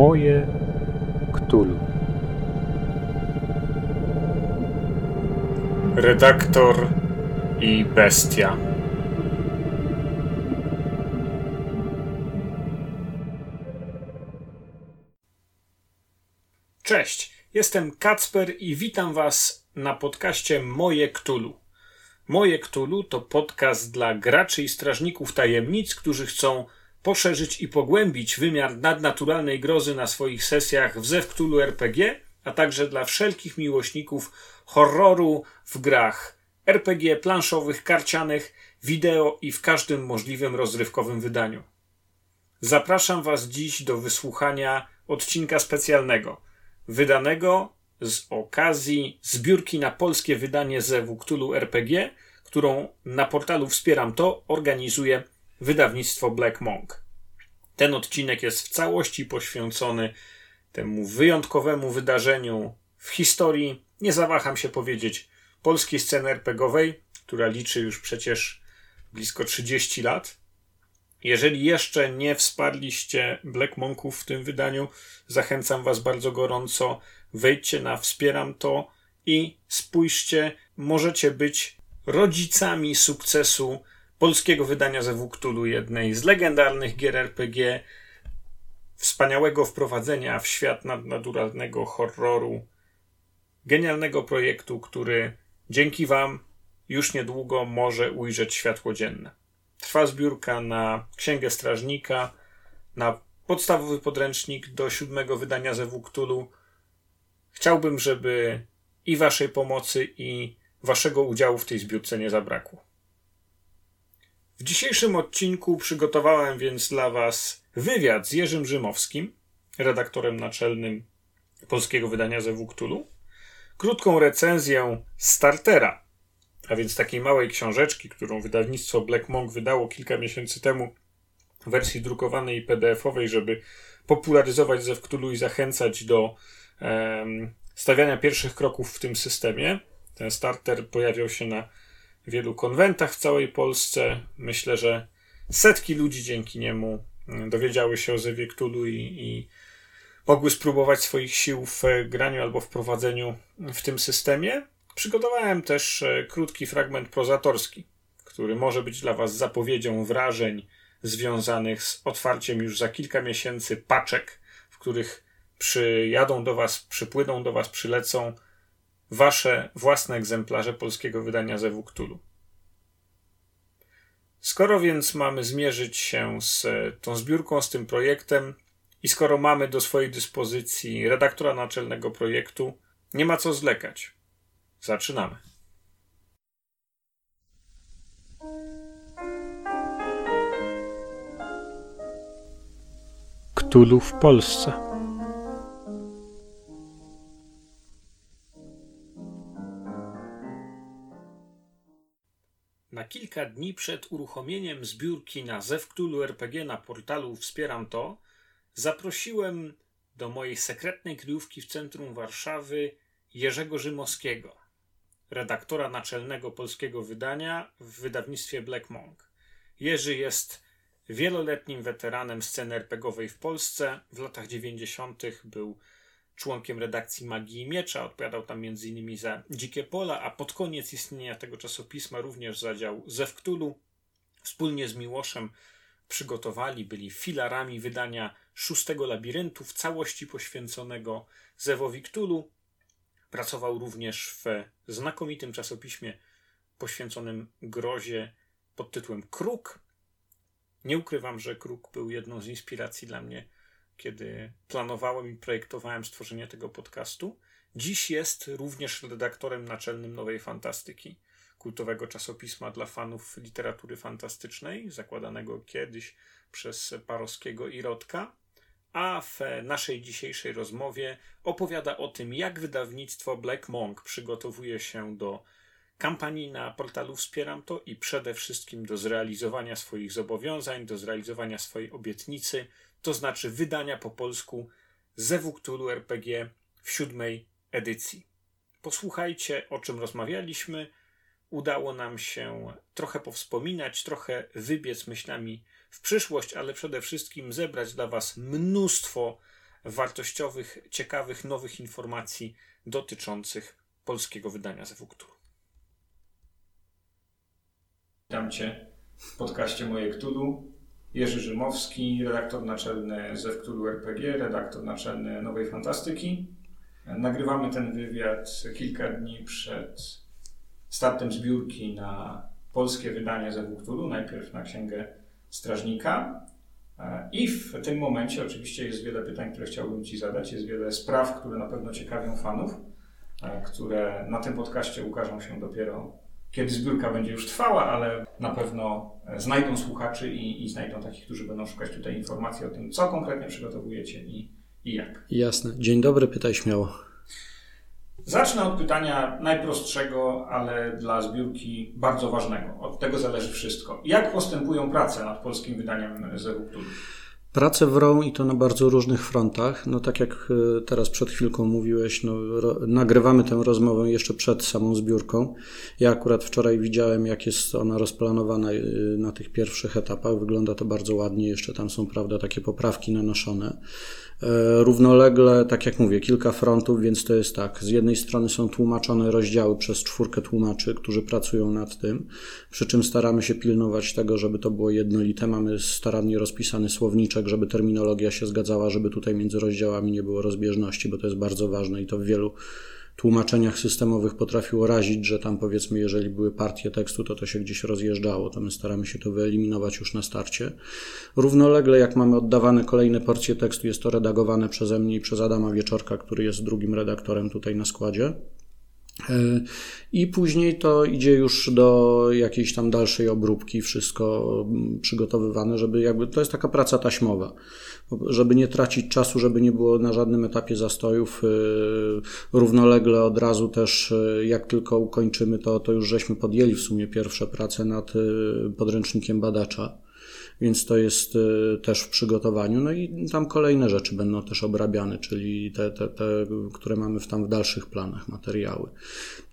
Moje Ktulu. Redaktor i bestia. Cześć, jestem Kacper i witam Was na podcaście Moje Ktulu. Moje Ktulu to podcast dla graczy i strażników tajemnic, którzy chcą poszerzyć i pogłębić wymiar nadnaturalnej grozy na swoich sesjach w Zewktulu RPG, a także dla wszelkich miłośników horroru w grach RPG planszowych, karcianych, wideo i w każdym możliwym rozrywkowym wydaniu. Zapraszam Was dziś do wysłuchania odcinka specjalnego, wydanego z okazji zbiórki na polskie wydanie Zewu Cthulhu RPG, którą na portalu Wspieram To organizuje wydawnictwo Black Monk. Ten odcinek jest w całości poświęcony temu wyjątkowemu wydarzeniu w historii, nie zawaham się powiedzieć, polskiej sceny RPGowej, która liczy już przecież blisko 30 lat. Jeżeli jeszcze nie wsparliście Black Monków w tym wydaniu, zachęcam Was bardzo gorąco. Wejdźcie na Wspieram to i spójrzcie, możecie być rodzicami sukcesu polskiego wydania ze Cthulhu, jednej z legendarnych gier RPG, wspaniałego wprowadzenia w świat nadnaturalnego horroru, genialnego projektu, który dzięki Wam już niedługo może ujrzeć światło dzienne. Trwa zbiórka na Księgę Strażnika, na podstawowy podręcznik do siódmego wydania ze Cthulhu. Chciałbym, żeby i Waszej pomocy, i Waszego udziału w tej zbiórce nie zabrakło. W dzisiejszym odcinku przygotowałem więc dla Was wywiad z Jerzym Rzymowskim, redaktorem naczelnym polskiego wydania ze Cthulhu, krótką recenzję startera, a więc takiej małej książeczki, którą wydawnictwo Black Monk wydało kilka miesięcy temu w wersji drukowanej i PDF-owej, żeby popularyzować ze i zachęcać do um, stawiania pierwszych kroków w tym systemie. Ten starter pojawiał się na wielu konwentach w całej Polsce. Myślę, że setki ludzi dzięki niemu mm, dowiedziały się o Zewie Cthulhu i, i mogły spróbować swoich sił w graniu albo w prowadzeniu w tym systemie. Przygotowałem też e, krótki fragment prozatorski, który może być dla Was zapowiedzią wrażeń związanych z otwarciem już za kilka miesięcy paczek, w których przyjadą do Was, przypłyną do Was, przylecą wasze własne egzemplarze polskiego wydania Zewu Cthulhu. Skoro więc mamy zmierzyć się z e, tą zbiórką, z tym projektem i skoro mamy do swojej dyspozycji redaktora naczelnego projektu, nie ma co zlekać. Zaczynamy. Ktulu w Polsce. Na kilka dni przed uruchomieniem zbiórki na Zewktulu RPG na portalu Wspieram To, zaprosiłem do mojej sekretnej kryjówki w centrum Warszawy Jerzego Rzymowskiego, redaktora naczelnego polskiego wydania w wydawnictwie Black Monk. Jerzy jest wieloletnim weteranem sceny RPGowej w Polsce. W latach 90. był członkiem redakcji Magii i Miecza, odpowiadał tam m.in. za Dzikie Pola, a pod koniec istnienia tego czasopisma również zadział Zewktulu. Wspólnie z Miłoszem przygotowali, byli filarami wydania szóstego labiryntu w całości poświęconego Zewowi Ktulu. Pracował również w znakomitym czasopiśmie poświęconym grozie pod tytułem Kruk. Nie ukrywam, że Kruk był jedną z inspiracji dla mnie kiedy planowałem i projektowałem stworzenie tego podcastu. Dziś jest również redaktorem naczelnym Nowej Fantastyki, kultowego czasopisma dla fanów literatury fantastycznej, zakładanego kiedyś przez Parowskiego i Rodka. A w naszej dzisiejszej rozmowie opowiada o tym, jak wydawnictwo Black Monk przygotowuje się do kampanii na portalu Wspieram to i przede wszystkim do zrealizowania swoich zobowiązań, do zrealizowania swojej obietnicy to znaczy wydania po polsku Zewu Cthulhu RPG w siódmej edycji. Posłuchajcie, o czym rozmawialiśmy. Udało nam się trochę powspominać, trochę wybiec myślami w przyszłość, ale przede wszystkim zebrać dla Was mnóstwo wartościowych, ciekawych, nowych informacji dotyczących polskiego wydania ze Cthulhu. Witam Cię w podcaście Moje Cthulhu. Jerzy Rzymowski, redaktor naczelny ze Cthulhu RPG, redaktor naczelny Nowej Fantastyki. Nagrywamy ten wywiad kilka dni przed startem zbiórki na polskie wydanie ze Cthulhu, najpierw na Księgę Strażnika. I w tym momencie oczywiście jest wiele pytań, które chciałbym Ci zadać, jest wiele spraw, które na pewno ciekawią fanów, które na tym podcaście ukażą się dopiero kiedy zbiórka będzie już trwała, ale na pewno znajdą słuchaczy i, i znajdą takich, którzy będą szukać tutaj informacji o tym, co konkretnie przygotowujecie i, i jak. Jasne. Dzień dobry, pytaj śmiało. Zacznę od pytania najprostszego, ale dla zbiórki bardzo ważnego. Od tego zależy wszystko. Jak postępują prace nad polskim wydaniem Zeru Cthulhu? Prace wrą i to na bardzo różnych frontach. No tak jak e, teraz przed chwilką mówiłeś, no, nagrywamy tę rozmowę jeszcze przed samą zbiórką. Ja akurat wczoraj widziałem, jak jest ona rozplanowana e, na tych pierwszych etapach. Wygląda to bardzo ładnie. Jeszcze tam są, prawda, takie poprawki nanoszone. E, równolegle, tak jak mówię, kilka frontów, więc to jest tak. Z jednej strony są tłumaczone rozdziały przez czwórkę tłumaczy, którzy pracują nad tym, przy czym staramy się pilnować tego, żeby to było jednolite. Mamy starannie rozpisany słowniczek, żeby terminologia się zgadzała, żeby tutaj między rozdziałami nie było rozbieżności, bo to jest bardzo ważne i to w wielu tłumaczeniach systemowych potrafiło razić, że tam powiedzmy, jeżeli były partie tekstu, to to się gdzieś rozjeżdżało, to my staramy się to wyeliminować już na starcie. Równolegle, jak mamy oddawane kolejne porcje tekstu, jest to redagowane przeze mnie i przez Adama Wieczorka, który jest drugim redaktorem tutaj na składzie. E, I później to idzie już do jakiejś tam dalszej obróbki, wszystko mm, przygotowywane, żeby jakby to jest taka praca taśmowa, żeby nie tracić czasu, żeby nie było na żadnym etapie zastojów. E, równolegle od razu też, e, jak tylko ukończymy to, to już żeśmy podjęli w sumie pierwsze prace nad podręcznikiem badacza więc to jest e, też w przygotowaniu. No i tam kolejne rzeczy będą też obrabiane, czyli te, te, te które mamy w tam w dalszych planach, materiały.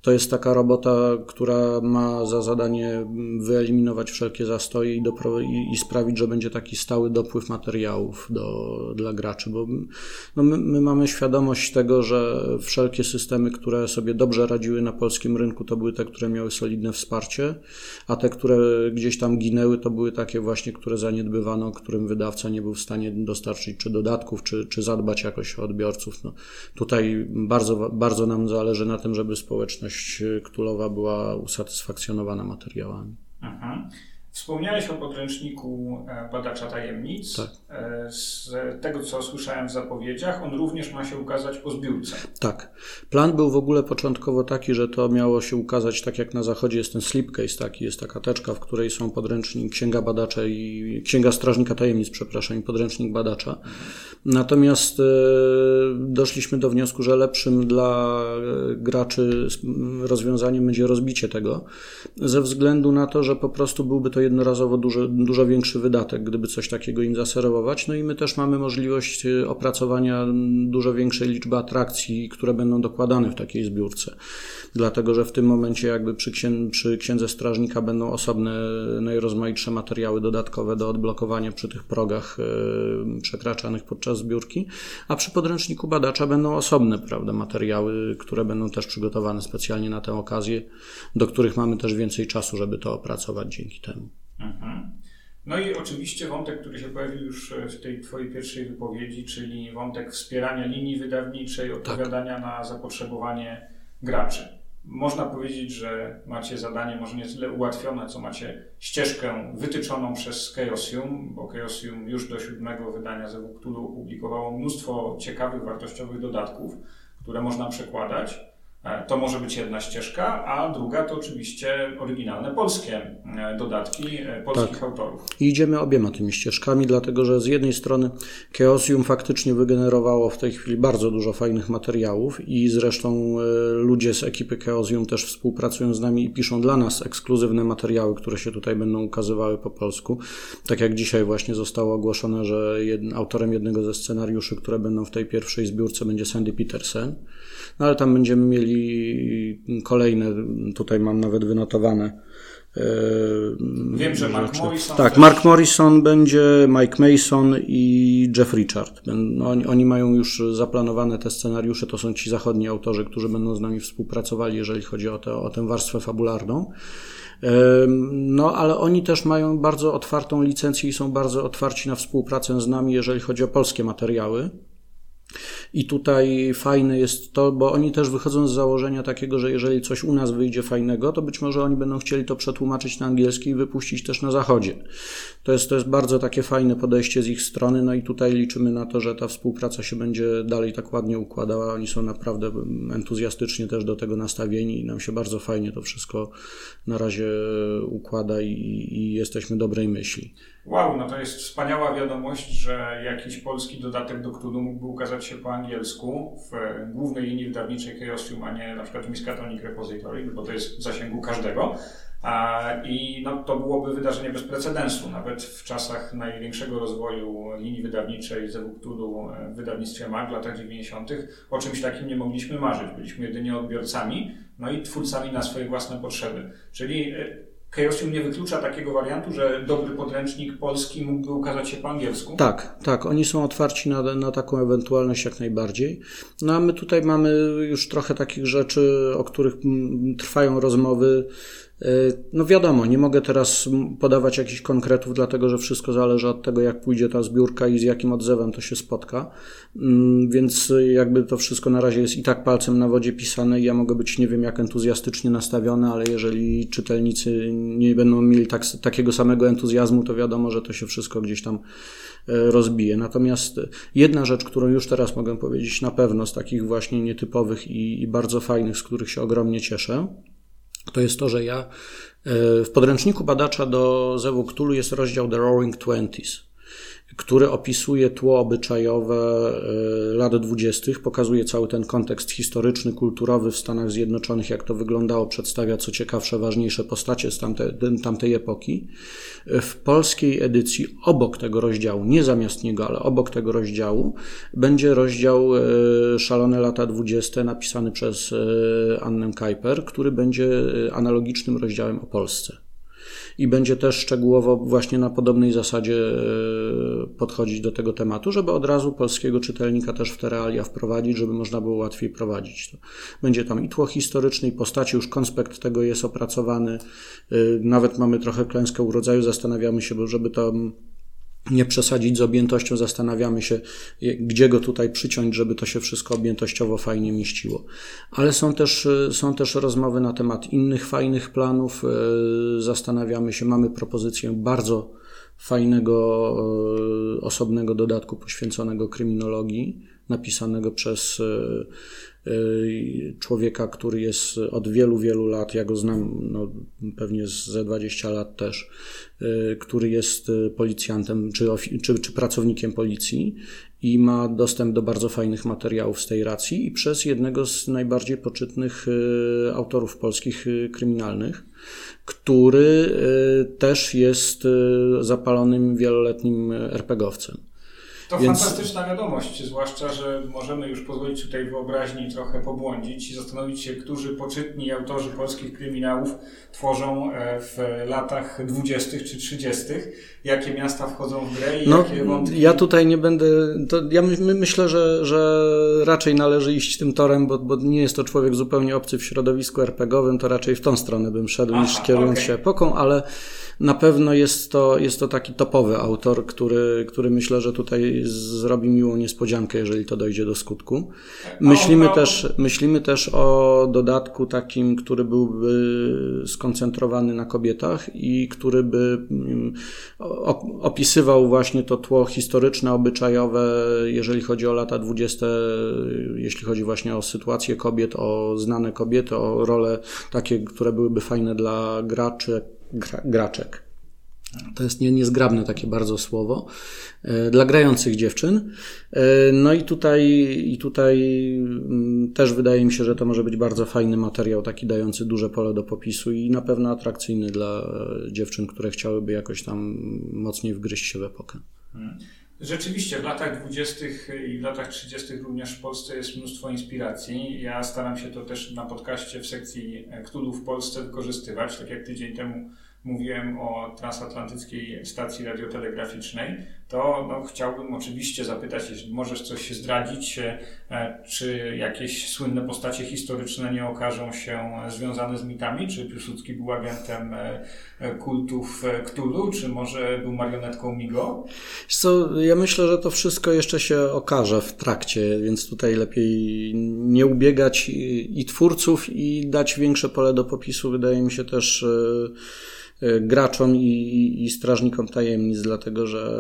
To jest taka robota, która ma za zadanie wyeliminować wszelkie zastoje i, dopro, i, i sprawić, że będzie taki stały dopływ materiałów do, dla graczy, bo no my, my, mamy świadomość tego, że wszelkie systemy, które sobie dobrze radziły na polskim rynku, to były te, które miały solidne wsparcie, a te, które gdzieś tam ginęły, to były takie właśnie, które zaniedbywano, którym wydawca nie był w stanie dostarczyć czy dodatków, czy, czy zadbać jakoś o odbiorców. No, tutaj bardzo, bardzo nam zależy na tym, żeby społeczność społeczność Ktulowa była usatysfakcjonowana materiałami. Mhm. Wspomniałeś o podręczniku e, badacza tajemnic. Tak. E, z tego, co słyszałem w zapowiedziach, on również ma się ukazać po zbiórce. Tak. Plan był w ogóle początkowo taki, że to miało się ukazać tak jak na zachodzie jest ten slipcase taki, jest taka teczka, w której są podręcznik, księga badacza i księga strażnika tajemnic, przepraszam, i podręcznik badacza. Natomiast e, doszliśmy do wniosku, że lepszym dla graczy rozwiązaniem będzie rozbicie tego, ze względu na to, że po prostu byłby to jednorazowo dużo, dużo większy wydatek, gdyby coś takiego im zaserować. No i my też mamy możliwość y, opracowania dużo większej liczby atrakcji, które będą dokładane w takiej zbiórce. Dlatego, że w tym momencie jakby przy, księ przy księdze strażnika będą osobne, najrozmaitsze materiały dodatkowe do odblokowania przy tych progach yy, przekraczanych podczas zbiórki, a przy podręczniku badacza będą osobne prawda, materiały, które będą też przygotowane specjalnie na tę okazję, do których mamy też więcej czasu, żeby to opracować dzięki temu. Mhm. No i oczywiście wątek, który się pojawił już w tej Twojej pierwszej wypowiedzi, czyli wątek wspierania linii wydawniczej, tak. odpowiadania tak. na zapotrzebowanie graczy. Można powiedzieć, że macie zadanie może nie tyle ułatwione, co macie ścieżkę wytyczoną przez Chaosium, bo Chaosium już do siódmego wydania ze Cthulhu opublikowało mnóstwo ciekawych, wartościowych dodatków, które można przekładać. E, to może być jedna ścieżka, a druga to oczywiście oryginalne polskie e, dodatki e, polskich tak. autorów. I idziemy obiema tymi ścieżkami, dlatego że z jednej strony Chaosium faktycznie wygenerowało w tej chwili bardzo dużo fajnych materiałów i zresztą ludzie z ekipy Chaosium też współpracują z nami i piszą dla nas ekskluzywne materiały, które się tutaj będą ukazywały po polsku. Tak jak dzisiaj właśnie zostało ogłoszone, że autorem jednego ze scenariuszy, które będą w tej pierwszej zbiórce będzie Sandy Petersen. No ale tam będziemy mieli kolejne, tutaj mam nawet wynotowane, Wiem, że Mark Morrison. Tak, też... Mark Morrison będzie, Mike Mason i Jeff Richard. Oni, oni mają już zaplanowane te scenariusze, to są ci zachodni autorzy, którzy będą z nami współpracowali, jeżeli chodzi o, te, o tę warstwę fabularną. No, ale oni też mają bardzo otwartą licencję i są bardzo otwarci na współpracę z nami, jeżeli chodzi o polskie materiały. I tutaj fajne jest to, bo oni też wychodzą z założenia takiego, że jeżeli coś u nas wyjdzie fajnego, to być może oni będą chcieli to przetłumaczyć na angielski i wypuścić też na zachodzie. To jest, to jest bardzo takie fajne podejście z ich strony, no i tutaj liczymy na to, że ta współpraca się będzie dalej tak ładnie układała. Oni są naprawdę entuzjastycznie też do tego nastawieni i nam się bardzo fajnie to wszystko na razie układa i, i jesteśmy dobrej myśli. Wow, no to jest wspaniała wiadomość, że jakiś polski dodatek do Cthulhu mógłby ukazać się po angielsku w głównej linii wydawniczej Chaosium, a nie na przykład Miskatonic Repository, bo to jest w zasięgu każdego. I no, to byłoby wydarzenie bez precedensu. Nawet w czasach największego rozwoju linii wydawniczej ze Cthulhu w wydawnictwie MAG w latach 90. o czymś takim nie mogliśmy marzyć. Byliśmy jedynie odbiorcami, no i twórcami na swoje własne potrzeby. Czyli e, Chaosium nie wyklucza takiego wariantu, że dobry podręcznik polski mógłby ukazać się po angielsku? Tak, tak. Oni są otwarci na, na taką ewentualność jak najbardziej. No a my tutaj mamy już trochę takich rzeczy, o których trwają rozmowy no wiadomo, nie mogę teraz podawać jakichś konkretów, dlatego że wszystko zależy od tego, jak pójdzie ta zbiórka i z jakim odzewem to się spotka. Mm, więc jakby to wszystko na razie jest i tak palcem na wodzie pisane ja mogę być nie wiem jak entuzjastycznie nastawiony, ale jeżeli czytelnicy nie będą mieli tak, takiego samego entuzjazmu, to wiadomo, że to się wszystko gdzieś tam e, rozbije. Natomiast jedna rzecz, którą już teraz mogę powiedzieć na pewno z takich właśnie nietypowych i, i bardzo fajnych, z których się ogromnie cieszę, to jest to, że ja e, w podręczniku badacza do Zewu jest rozdział The Roaring Twenties który opisuje tło obyczajowe e, lat dwudziestych, pokazuje cały ten kontekst historyczny, kulturowy w Stanach Zjednoczonych, jak to wyglądało, przedstawia co ciekawsze, ważniejsze postacie z tamte, tamtej epoki. W polskiej edycji obok tego rozdziału, nie zamiast niego, ale obok tego rozdziału, będzie rozdział e, Szalone lata dwudzieste napisany przez e, Annę Kajper, który będzie analogicznym rozdziałem o Polsce i będzie też szczegółowo właśnie na podobnej zasadzie e, podchodzić do tego tematu, żeby od razu polskiego czytelnika też w te realia wprowadzić, żeby można było łatwiej prowadzić to. Będzie tam i tło historyczne, i postaci, już konspekt tego jest opracowany. E, nawet mamy trochę klęskę urodzaju, zastanawiamy się, żeby to nie przesadzić z objętością, zastanawiamy się, gdzie go tutaj przyciąć, żeby to się wszystko objętościowo fajnie mieściło. Ale są też, są też rozmowy na temat innych fajnych planów. E, zastanawiamy się, mamy propozycję bardzo fajnego, e, osobnego dodatku poświęconego kryminologii, napisanego przez człowieka, który jest od wielu, wielu lat, ja go znam no, pewnie ze 20 lat też, Y, który jest y, policjantem czy, czy, czy pracownikiem policji i ma dostęp do bardzo fajnych materiałów z tej racji i przez jednego z najbardziej poczytnych y, autorów polskich kryminalnych, który też jest zapalonym wieloletnim RPGowcem. To Więc... fantastyczna wiadomość, zwłaszcza, że możemy już pozwolić tutaj wyobraźni trochę pobłądzić i zastanowić się, którzy poczytni autorzy polskich kryminałów tworzą e, w latach 20. czy 30., jakie miasta wchodzą w grę i no, jakie wątki. Ja tutaj nie będę. To ja my, myślę, że, że raczej należy iść tym torem, bo, bo nie jest to człowiek zupełnie obcy w środowisku RPGowym, to raczej w tą stronę bym szedł Aha, niż kierując okay. się epoką, ale na pewno jest to, jest to taki topowy autor, który, który myślę, że tutaj zrobi miłą niespodziankę, jeżeli to dojdzie do skutku. Myślimy też, myślimy też o dodatku takim, który byłby skoncentrowany na kobietach i który by mm, opisywał właśnie to tło historyczne, obyczajowe, jeżeli chodzi o lata dwudzieste, jeśli chodzi właśnie o sytuację kobiet, o znane kobiety, o role takie, które byłyby fajne dla graczy, gra, graczek. To jest nie, niezgrabne takie bardzo słowo e, dla grających dziewczyn. E, no i tutaj, i tutaj mm, też wydaje mi się, że to może być bardzo fajny materiał, taki dający duże pole do popisu i na pewno atrakcyjny dla dziewczyn, które chciałyby jakoś tam mocniej wgryźć się w epokę. Rzeczywiście w latach 20. i w latach 30. również w Polsce jest mnóstwo inspiracji. Ja staram się to też na podcaście w sekcji Cthulhu w Polsce wykorzystywać. Tak jak tydzień temu mówiłem o transatlantyckiej stacji radiotelegraficznej, to no, chciałbym oczywiście zapytać, jeśli możesz coś zdradzić, e, czy jakieś słynne postacie historyczne nie okażą się związane z mitami? Czy Piłsudski był agentem e, e, kultów Cthulhu, czy może był marionetką Migo? Co, ja myślę, że to wszystko jeszcze się okaże w trakcie, więc tutaj lepiej nie ubiegać i, twórców i dać większe pole do popisu. Wydaje mi się też Y, graczom i, i, strażnikom tajemnic, dlatego że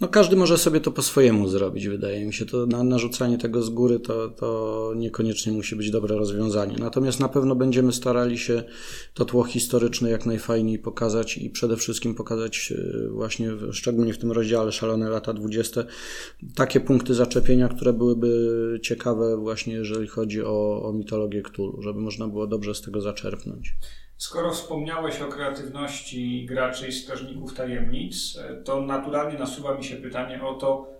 no każdy może sobie to po swojemu zrobić, wydaje mi się. To na, narzucanie tego z góry to, to niekoniecznie musi być dobre rozwiązanie. Natomiast na pewno będziemy starali się to tło historyczne jak najfajniej pokazać i przede wszystkim pokazać y, właśnie, szczególnie w tym rozdziale Szalone lata 20, takie punkty zaczepienia, które byłyby ciekawe właśnie jeżeli chodzi o, o mitologię Cthulhu, żeby można było dobrze z tego zaczerpnąć. Skoro wspomniałeś o kreatywności graczy i strażników tajemnic, to naturalnie nasuwa mi się pytanie o to,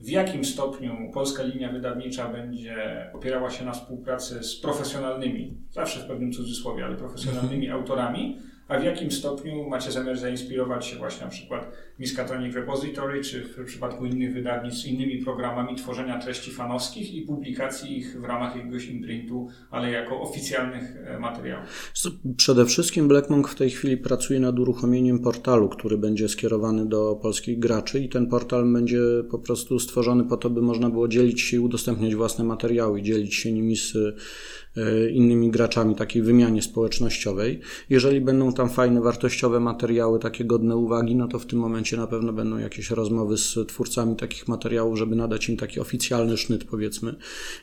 w jakim stopniu polska linia wydawnicza będzie opierała się na współpracy z profesjonalnymi, zawsze w pewnym cudzysłowie, ale profesjonalnymi mhm. autorami, a w jakim stopniu macie zamiar zainspirować się właśnie na przykład Miskatonic Repository, czy w przypadku innych wydawnictw innymi programami tworzenia treści fanowskich i publikacji ich w ramach jakiegoś imprintu, ale jako oficjalnych e, materiałów? Przede wszystkim Black Monk w tej chwili pracuje nad uruchomieniem portalu, który będzie skierowany do polskich graczy i ten portal będzie po prostu stworzony po to, by można było dzielić się i udostępniać własne materiały, dzielić się nimi z innymi graczami, takiej wymianie społecznościowej. Jeżeli będą tam fajne, wartościowe materiały, takie godne uwagi, no to w tym momencie na pewno będą jakieś rozmowy z twórcami takich materiałów, żeby nadać im taki oficjalny sznyt, powiedzmy,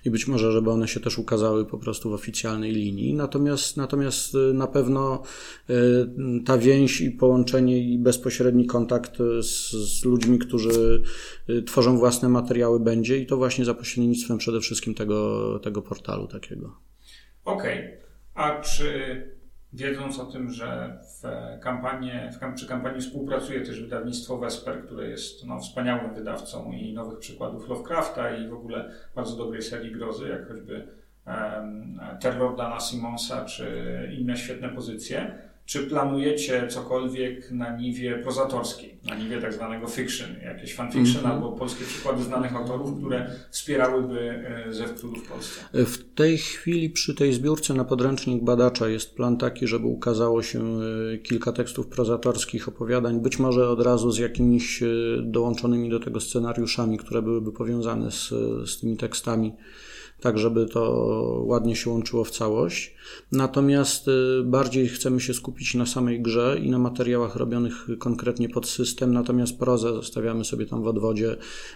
i być może, żeby one się też ukazały po prostu w oficjalnej linii. Natomiast, natomiast e, na pewno e, ta więź i połączenie i bezpośredni kontakt z, z ludźmi, którzy tworzą własne materiały będzie i to właśnie za pośrednictwem przede wszystkim tego, tego portalu takiego. Okej, okay. a czy wiedząc o tym, że w kampanii, w, przy kampanii współpracuje też wydawnictwo Vesper, które jest no, wspaniałym wydawcą i nowych przykładów Lovecrafta i w ogóle bardzo dobrej serii grozy, jak choćby um, Terror Dana Simonsa czy inne świetne pozycje, czy planujecie cokolwiek na niwie prozatorskiej, na niwie tak zwanego fiction, jakieś fanfiction mm -hmm. albo polskie przykłady znanych autorów, które wspierałyby e, zew w Polsce? W tej chwili przy tej zbiórce na podręcznik badacza jest plan taki, żeby ukazało się e, kilka tekstów prozatorskich, opowiadań, być może od razu z jakimiś e, dołączonymi do tego scenariuszami, które byłyby powiązane z, z tymi tekstami tak żeby to ładnie się łączyło w całość. Natomiast y, bardziej chcemy się skupić na samej grze i na materiałach robionych konkretnie pod system, natomiast prozę zostawiamy sobie tam w odwodzie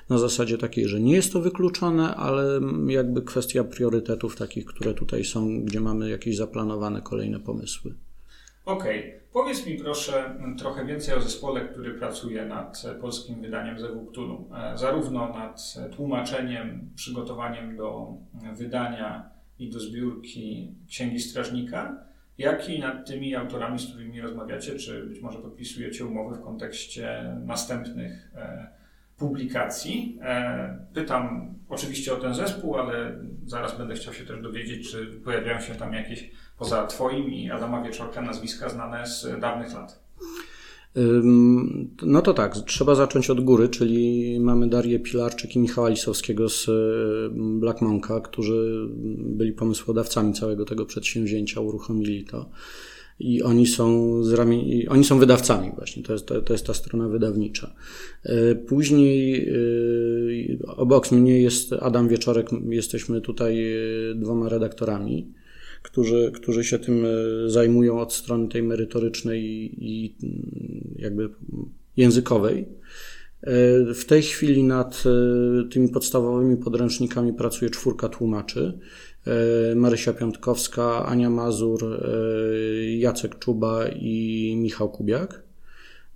na zasadzie takiej, że nie jest to wykluczone, ale jakby kwestia priorytetów takich, które tutaj są, gdzie mamy jakieś zaplanowane kolejne pomysły. Okej. Okay. Powiedz mi proszę trochę więcej o zespole, który pracuje nad polskim wydaniem Zewu Cthulhu. E, zarówno nad tłumaczeniem, przygotowaniem do wydania i do zbiórki Księgi Strażnika, jak i nad tymi autorami, z którymi rozmawiacie, czy być może podpisujecie umowy w kontekście następnych e, publikacji. E, pytam oczywiście o ten zespół, ale zaraz będę chciał się też dowiedzieć, czy pojawiają się tam jakieś poza Twoim i Adama Wieczorka nazwiska znane z dawnych lat? No to tak, trzeba zacząć od góry, czyli mamy Darię Pilarczyk i Michała Lisowskiego z Black Monka, którzy byli pomysłodawcami całego tego przedsięwzięcia, uruchomili to. I oni są, z ramię... oni są wydawcami właśnie, to jest, to, to jest ta strona wydawnicza. E, później e, obok mnie jest Adam Wieczorek, jesteśmy tutaj e, dwoma redaktorami którzy, którzy się tym e, zajmują od strony tej merytorycznej i mm, jakby językowej. E, w tej chwili nad e, tymi podstawowymi podręcznikami pracuje czwórka tłumaczy. Marysia Piątkowska, Ania Mazur, Jacek Czuba i Michał Kubiak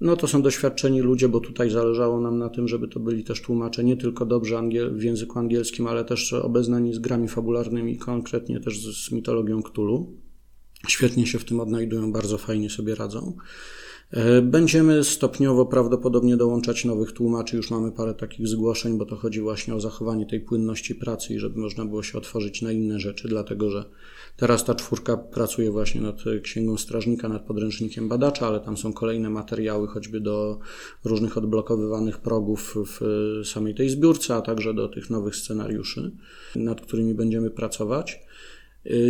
no to są doświadczeni ludzie, bo tutaj zależało nam na tym, żeby to byli też tłumacze nie tylko dobrze angiel- w języku angielskim, ale też obeznani z grami fabularnymi, konkretnie też z, z mitologią Cthulhu. Świetnie się w tym odnajdują, bardzo fajnie sobie radzą. E, będziemy stopniowo prawdopodobnie dołączać nowych tłumaczy. Już mamy parę takich zgłoszeń, bo to chodzi właśnie o zachowanie tej płynności pracy i żeby można było się otworzyć na inne rzeczy, dlatego że teraz ta czwórka pracuje właśnie nad księgą strażnika, nad podręcznikiem badacza, ale tam są kolejne materiały, choćby do różnych odblokowywanych progów w samej tej zbiórce, a także do tych nowych scenariuszy, nad którymi będziemy pracować.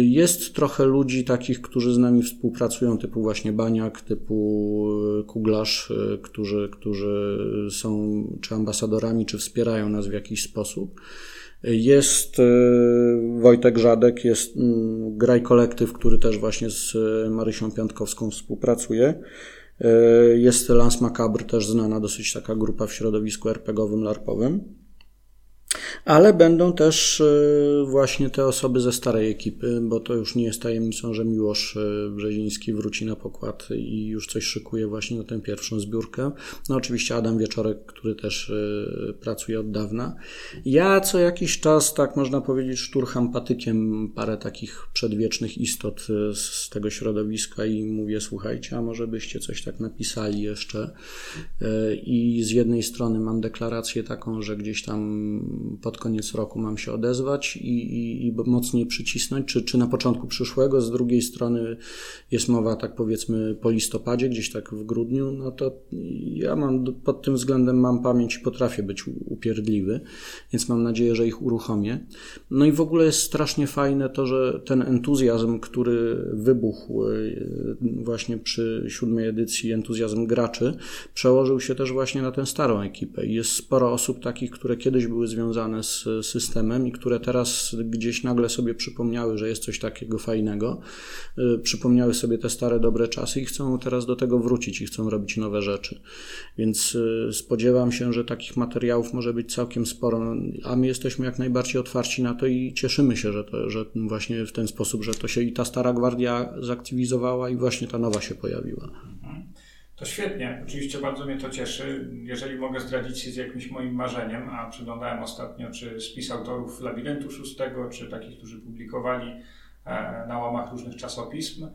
Jest trochę ludzi takich, którzy z nami współpracują, typu właśnie Baniak, typu e, Kuglarz, e, którzy, którzy są czy ambasadorami, czy wspierają nas w jakiś sposób. Jest Wojtek Żadek, jest mm, Graj Kolektyw, który też właśnie z Marysią Piątkowską współpracuje. Jest Lance Macabre, też znana dosyć taka grupa w środowisku RPGowym, larpowym. Ale będą też e, właśnie te osoby ze starej ekipy, bo to już nie jest tajemnicą, że Miłosz e, Brzeziński wróci na pokład i już coś szykuje właśnie na tę pierwszą zbiórkę. No oczywiście Adam Wieczorek, który też e, pracuje od dawna. Ja co jakiś czas, tak można powiedzieć, szturcham patykiem parę takich przedwiecznych istot z tego środowiska i mówię, słuchajcie, a może byście coś tak napisali jeszcze. I z jednej strony mam deklarację taką, że gdzieś tam pod koniec roku mam się odezwać i, i, i mocniej przycisnąć, czy, czy na początku przyszłego, z drugiej strony jest mowa, tak powiedzmy, po listopadzie, gdzieś tak w grudniu, no to ja mam pod tym względem mam pamięć i potrafię być upierdliwy, więc mam nadzieję, że ich uruchomię. No i w ogóle jest strasznie fajne to, że ten entuzjazm, który wybuchł e, właśnie przy siódmej edycji, entuzjazm graczy, przełożył się też właśnie na tę starą ekipę. Jest sporo osób takich, które kiedyś były związane z systemem i które teraz gdzieś nagle sobie przypomniały, że jest coś takiego fajnego, y, przypomniały sobie te stare, dobre czasy i chcą teraz do tego wrócić i chcą robić nowe rzeczy. Więc y, spodziewam się, że takich materiałów może być całkiem sporo, a my jesteśmy jak najbardziej otwarci na to i cieszymy się, że, to, że właśnie w ten sposób, że to się i ta stara gwardia zaktywizowała i właśnie ta nowa się pojawiła. To świetnie, oczywiście bardzo mnie to cieszy. Jeżeli mogę zdradzić się z jakimś moim marzeniem, a przeglądałem ostatnio czy spis autorów Labiryntu Szóstego, czy takich, którzy publikowali e, na łamach różnych czasopism,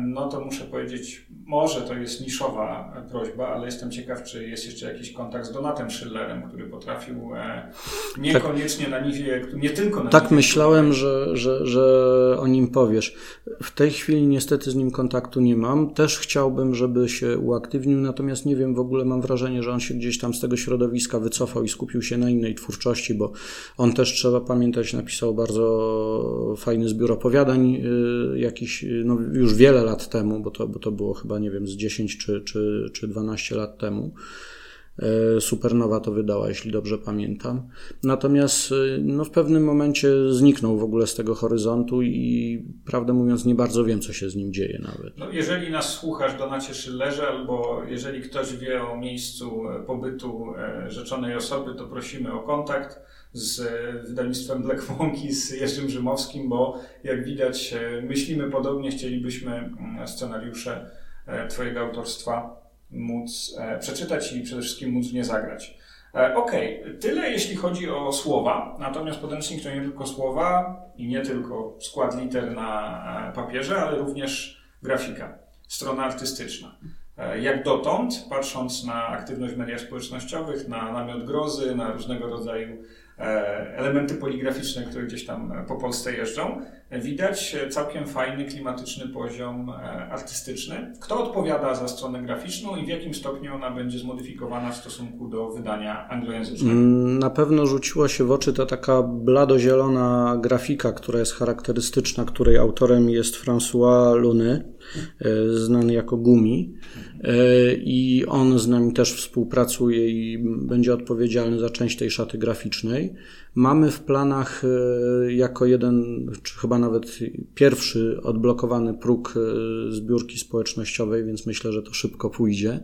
no to muszę powiedzieć, może to jest niszowa prośba, ale jestem ciekaw, czy jest jeszcze jakiś kontakt z Donatem Schillerem, który potrafił e, niekoniecznie tak, na niwie, nie tylko na Tak niwie, myślałem, że, że, że o nim powiesz. W tej chwili niestety z nim kontaktu nie mam. Też chciałbym, żeby się uaktywnił, natomiast nie wiem, w ogóle mam wrażenie, że on się gdzieś tam z tego środowiska wycofał i skupił się na innej twórczości, bo on też, trzeba pamiętać, napisał bardzo fajny zbiór opowiadań, y, jakiś, no już wiele lat temu, bo to, bo to było chyba, nie wiem, z 10 czy, czy, czy 12 lat temu. E, Supernowa to wydała, jeśli dobrze pamiętam. Natomiast e, no, w pewnym momencie zniknął w ogóle z tego horyzontu i prawdę mówiąc nie bardzo wiem, co się z nim dzieje nawet. No, jeżeli nas słuchasz, Donacie Szyllerze, albo jeżeli ktoś wie o miejscu pobytu e, rzeczonej osoby, to prosimy o kontakt z wydawnictwem Black Monkey, z Jerzym Rzymowskim, bo jak widać myślimy podobnie, chcielibyśmy mm, scenariusze Twojego autorstwa móc e, przeczytać i przede wszystkim móc nie zagrać. E, ok, tyle jeśli chodzi o słowa, natomiast podręcznik to nie tylko słowa i nie tylko skład liter na e, papierze, ale również grafika, strona artystyczna. Jak dotąd, patrząc na aktywność w mediach społecznościowych, na namiot grozy, na różnego rodzaju elementy poligraficzne, które gdzieś tam po Polsce jeżdżą, widać całkiem fajny, klimatyczny poziom e, artystyczny. Kto odpowiada za stronę graficzną i w jakim stopniu ona będzie zmodyfikowana w stosunku do wydania anglojęzycznego? Mm, na pewno rzuciła się w oczy ta taka bladozielona grafika, która jest charakterystyczna, której autorem jest François Luny, e, znany jako Gumi. E, I on z nami też współpracuje i będzie odpowiedzialny za część tej szaty graficznej. Mamy w planach e, jako jeden, czy chyba nawet pierwszy odblokowany próg e, zbiórki społecznościowej, więc myślę, że to szybko pójdzie.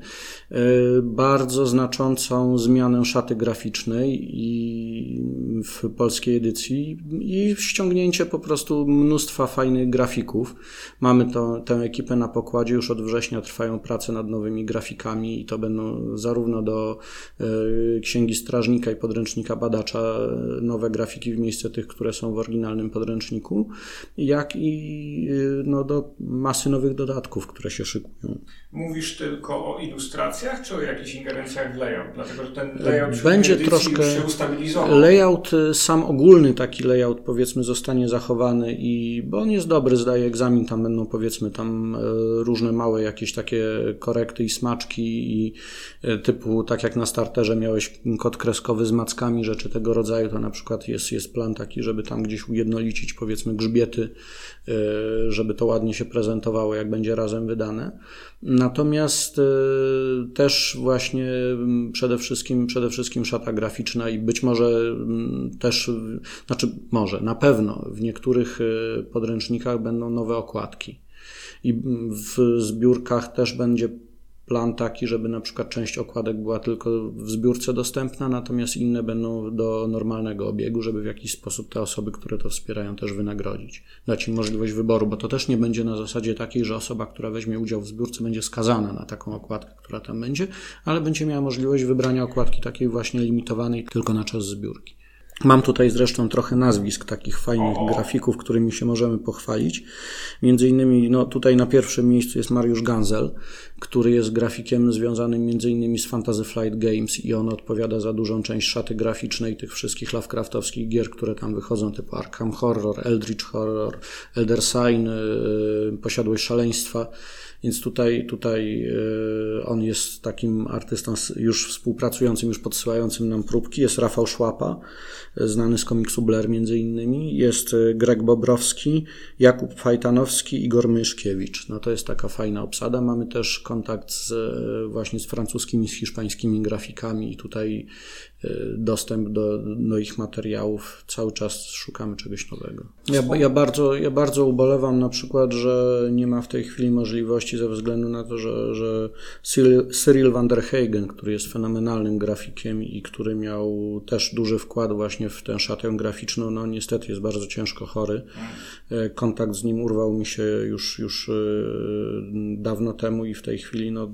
E, bardzo znaczącą zmianę szaty graficznej i w polskiej edycji i ściągnięcie po prostu mnóstwa fajnych grafików. Mamy to, tę ekipę na pokładzie, już od września trwają prace nad nowymi grafikami i to będą zarówno do Księgi Strażnika i Podręcznika Badacza nowe grafiki w miejsce tych, które są w oryginalnym podręczniku, jak i no, do masy nowych dodatków, które się szykują. Mówisz tylko o ilustracjach, czy o jakichś ingerencjach w layout? Dlatego, że ten layout będzie troszkę się ustabilizował. Layout, sam ogólny taki layout powiedzmy zostanie zachowany i, bo on jest dobry, zdaje egzamin, tam będą powiedzmy tam różne małe jakieś takie korekty i smaczki i typu tak jak na starterze miałeś kod kreskowy z mackami, rzeczy tego rodzaju, to na przykład jest, jest plan taki, żeby tam gdzieś ujednolicić powiedzmy grzbiety, e, żeby to ładnie się prezentowało, jak będzie razem wydane. Natomiast e, też właśnie przede wszystkim, przede wszystkim szata graficzna i być może też, znaczy może, na pewno w niektórych e, podręcznikach będą nowe okładki. I w zbiórkach też będzie plan taki, żeby na przykład część okładek była tylko w zbiórce dostępna, natomiast inne będą do normalnego obiegu, żeby w jakiś sposób te osoby, które to wspierają, też wynagrodzić. Dać im możliwość wyboru, bo to też nie będzie na zasadzie takiej, że osoba, która weźmie udział w zbiórce, będzie skazana na taką okładkę, która tam będzie, ale będzie miała możliwość wybrania okładki takiej właśnie limitowanej tylko na czas zbiórki. Mam tutaj zresztą trochę nazwisk takich fajnych grafików, którymi się możemy pochwalić. Między innymi, no tutaj na pierwszym miejscu jest Mariusz Ganzel, który jest grafikiem związanym między innymi z Fantasy Flight Games i on odpowiada za dużą część szaty graficznej tych wszystkich Lovecraftowskich gier, które tam wychodzą, typu Arkham Horror, Eldritch Horror, Elder Sign, yy, Posiadłość Szaleństwa. Więc tutaj, tutaj e, on jest takim artystą już współpracującym, już podsyłającym nam próbki. Jest Rafał Szłapa, e, znany z komiksu Blair między innymi. Jest e, Greg Bobrowski, Jakub Fajtanowski, Igor Myszkiewicz. No to jest taka fajna obsada. Mamy też kontakt z, właśnie z francuskimi, z hiszpańskimi grafikami i tutaj dostęp do, do ich materiałów. Cały czas szukamy czegoś nowego. Ja, ja, bardzo, ja bardzo ubolewam na przykład, że nie ma w tej chwili możliwości ze względu na to, że, że Cyril, Cyril van der Hagen, który jest fenomenalnym grafikiem i który miał też duży wkład właśnie w tę szatę graficzną, no niestety jest bardzo ciężko chory. E, kontakt z nim urwał mi się już, już e, dawno temu i w tej chwili no,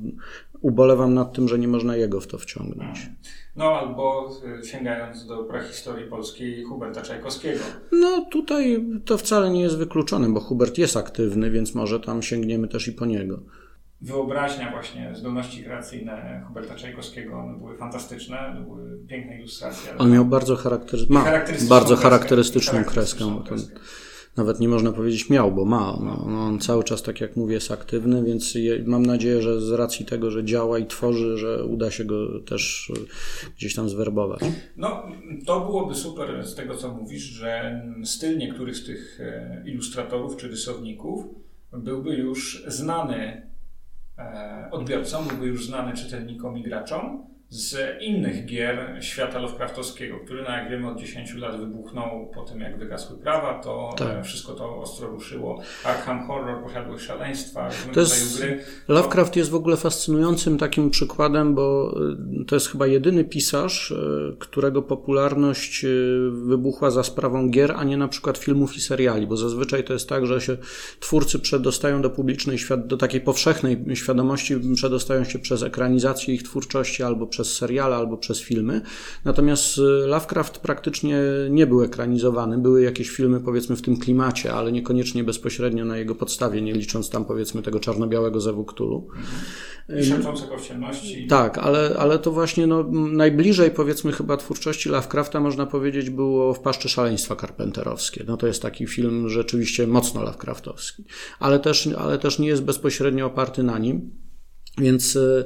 ubolewam nad tym, że nie można jego w to wciągnąć. No albo y, sięgając do prehistorii polskiej Huberta Czajkowskiego. No tutaj to wcale nie jest wykluczone, bo Hubert jest aktywny, więc może tam sięgniemy też i po niego. Wyobraźnia właśnie, zdolności kreacyjne Huberta Czajkowskiego, one były fantastyczne, były piękne ilustracje. On miał bardzo, charaktery... ma bardzo charakterystyczną kreskę. kreskę. kreskę nawet nie można powiedzieć miał, bo ma. No, no, on cały czas, tak jak mówię, jest aktywny, więc je, mam nadzieję, że z racji tego, że działa i tworzy, że uda się go też e, gdzieś tam zwerbować. No, to byłoby super z tego, co mówisz, że styl niektórych z tych e, ilustratorów czy rysowników byłby już znany e, odbiorcom, byłby już znany czytelnikom i graczom z innych gier świata Lovecraftowskiego, który, no jak wiemy, od 10 lat wybuchnął po tym, jak wygasły prawa, to tak. E, wszystko to ostro ruszyło. Arkham Horror, Posiadłość Szaleństwa, to jest, gry. Lovecraft jest w ogóle fascynującym takim przykładem, bo e, to jest chyba jedyny pisarz, e, którego popularność wybuchła za sprawą gier, a nie na przykład filmów i seriali, bo zazwyczaj to jest tak, że się twórcy przedostają do publicznej, do takiej powszechnej świadomości, przedostają się przez ekranizację ich twórczości albo przez seriale albo przez filmy. Natomiast y, Lovecraft praktycznie nie był ekranizowany. Były jakieś filmy powiedzmy w tym klimacie, ale niekoniecznie bezpośrednio na jego podstawie, nie licząc tam powiedzmy tego czarno-białego Zewu Cthulhu. Książącego w ciemności. Tak, ale, ale to właśnie no, najbliżej powiedzmy chyba twórczości Lovecrafta można powiedzieć było w Paszczy Szaleństwa Carpenterowskie. No to jest taki film rzeczywiście mocno Lovecraftowski, ale też, ale też nie jest bezpośrednio oparty na nim. Więc y,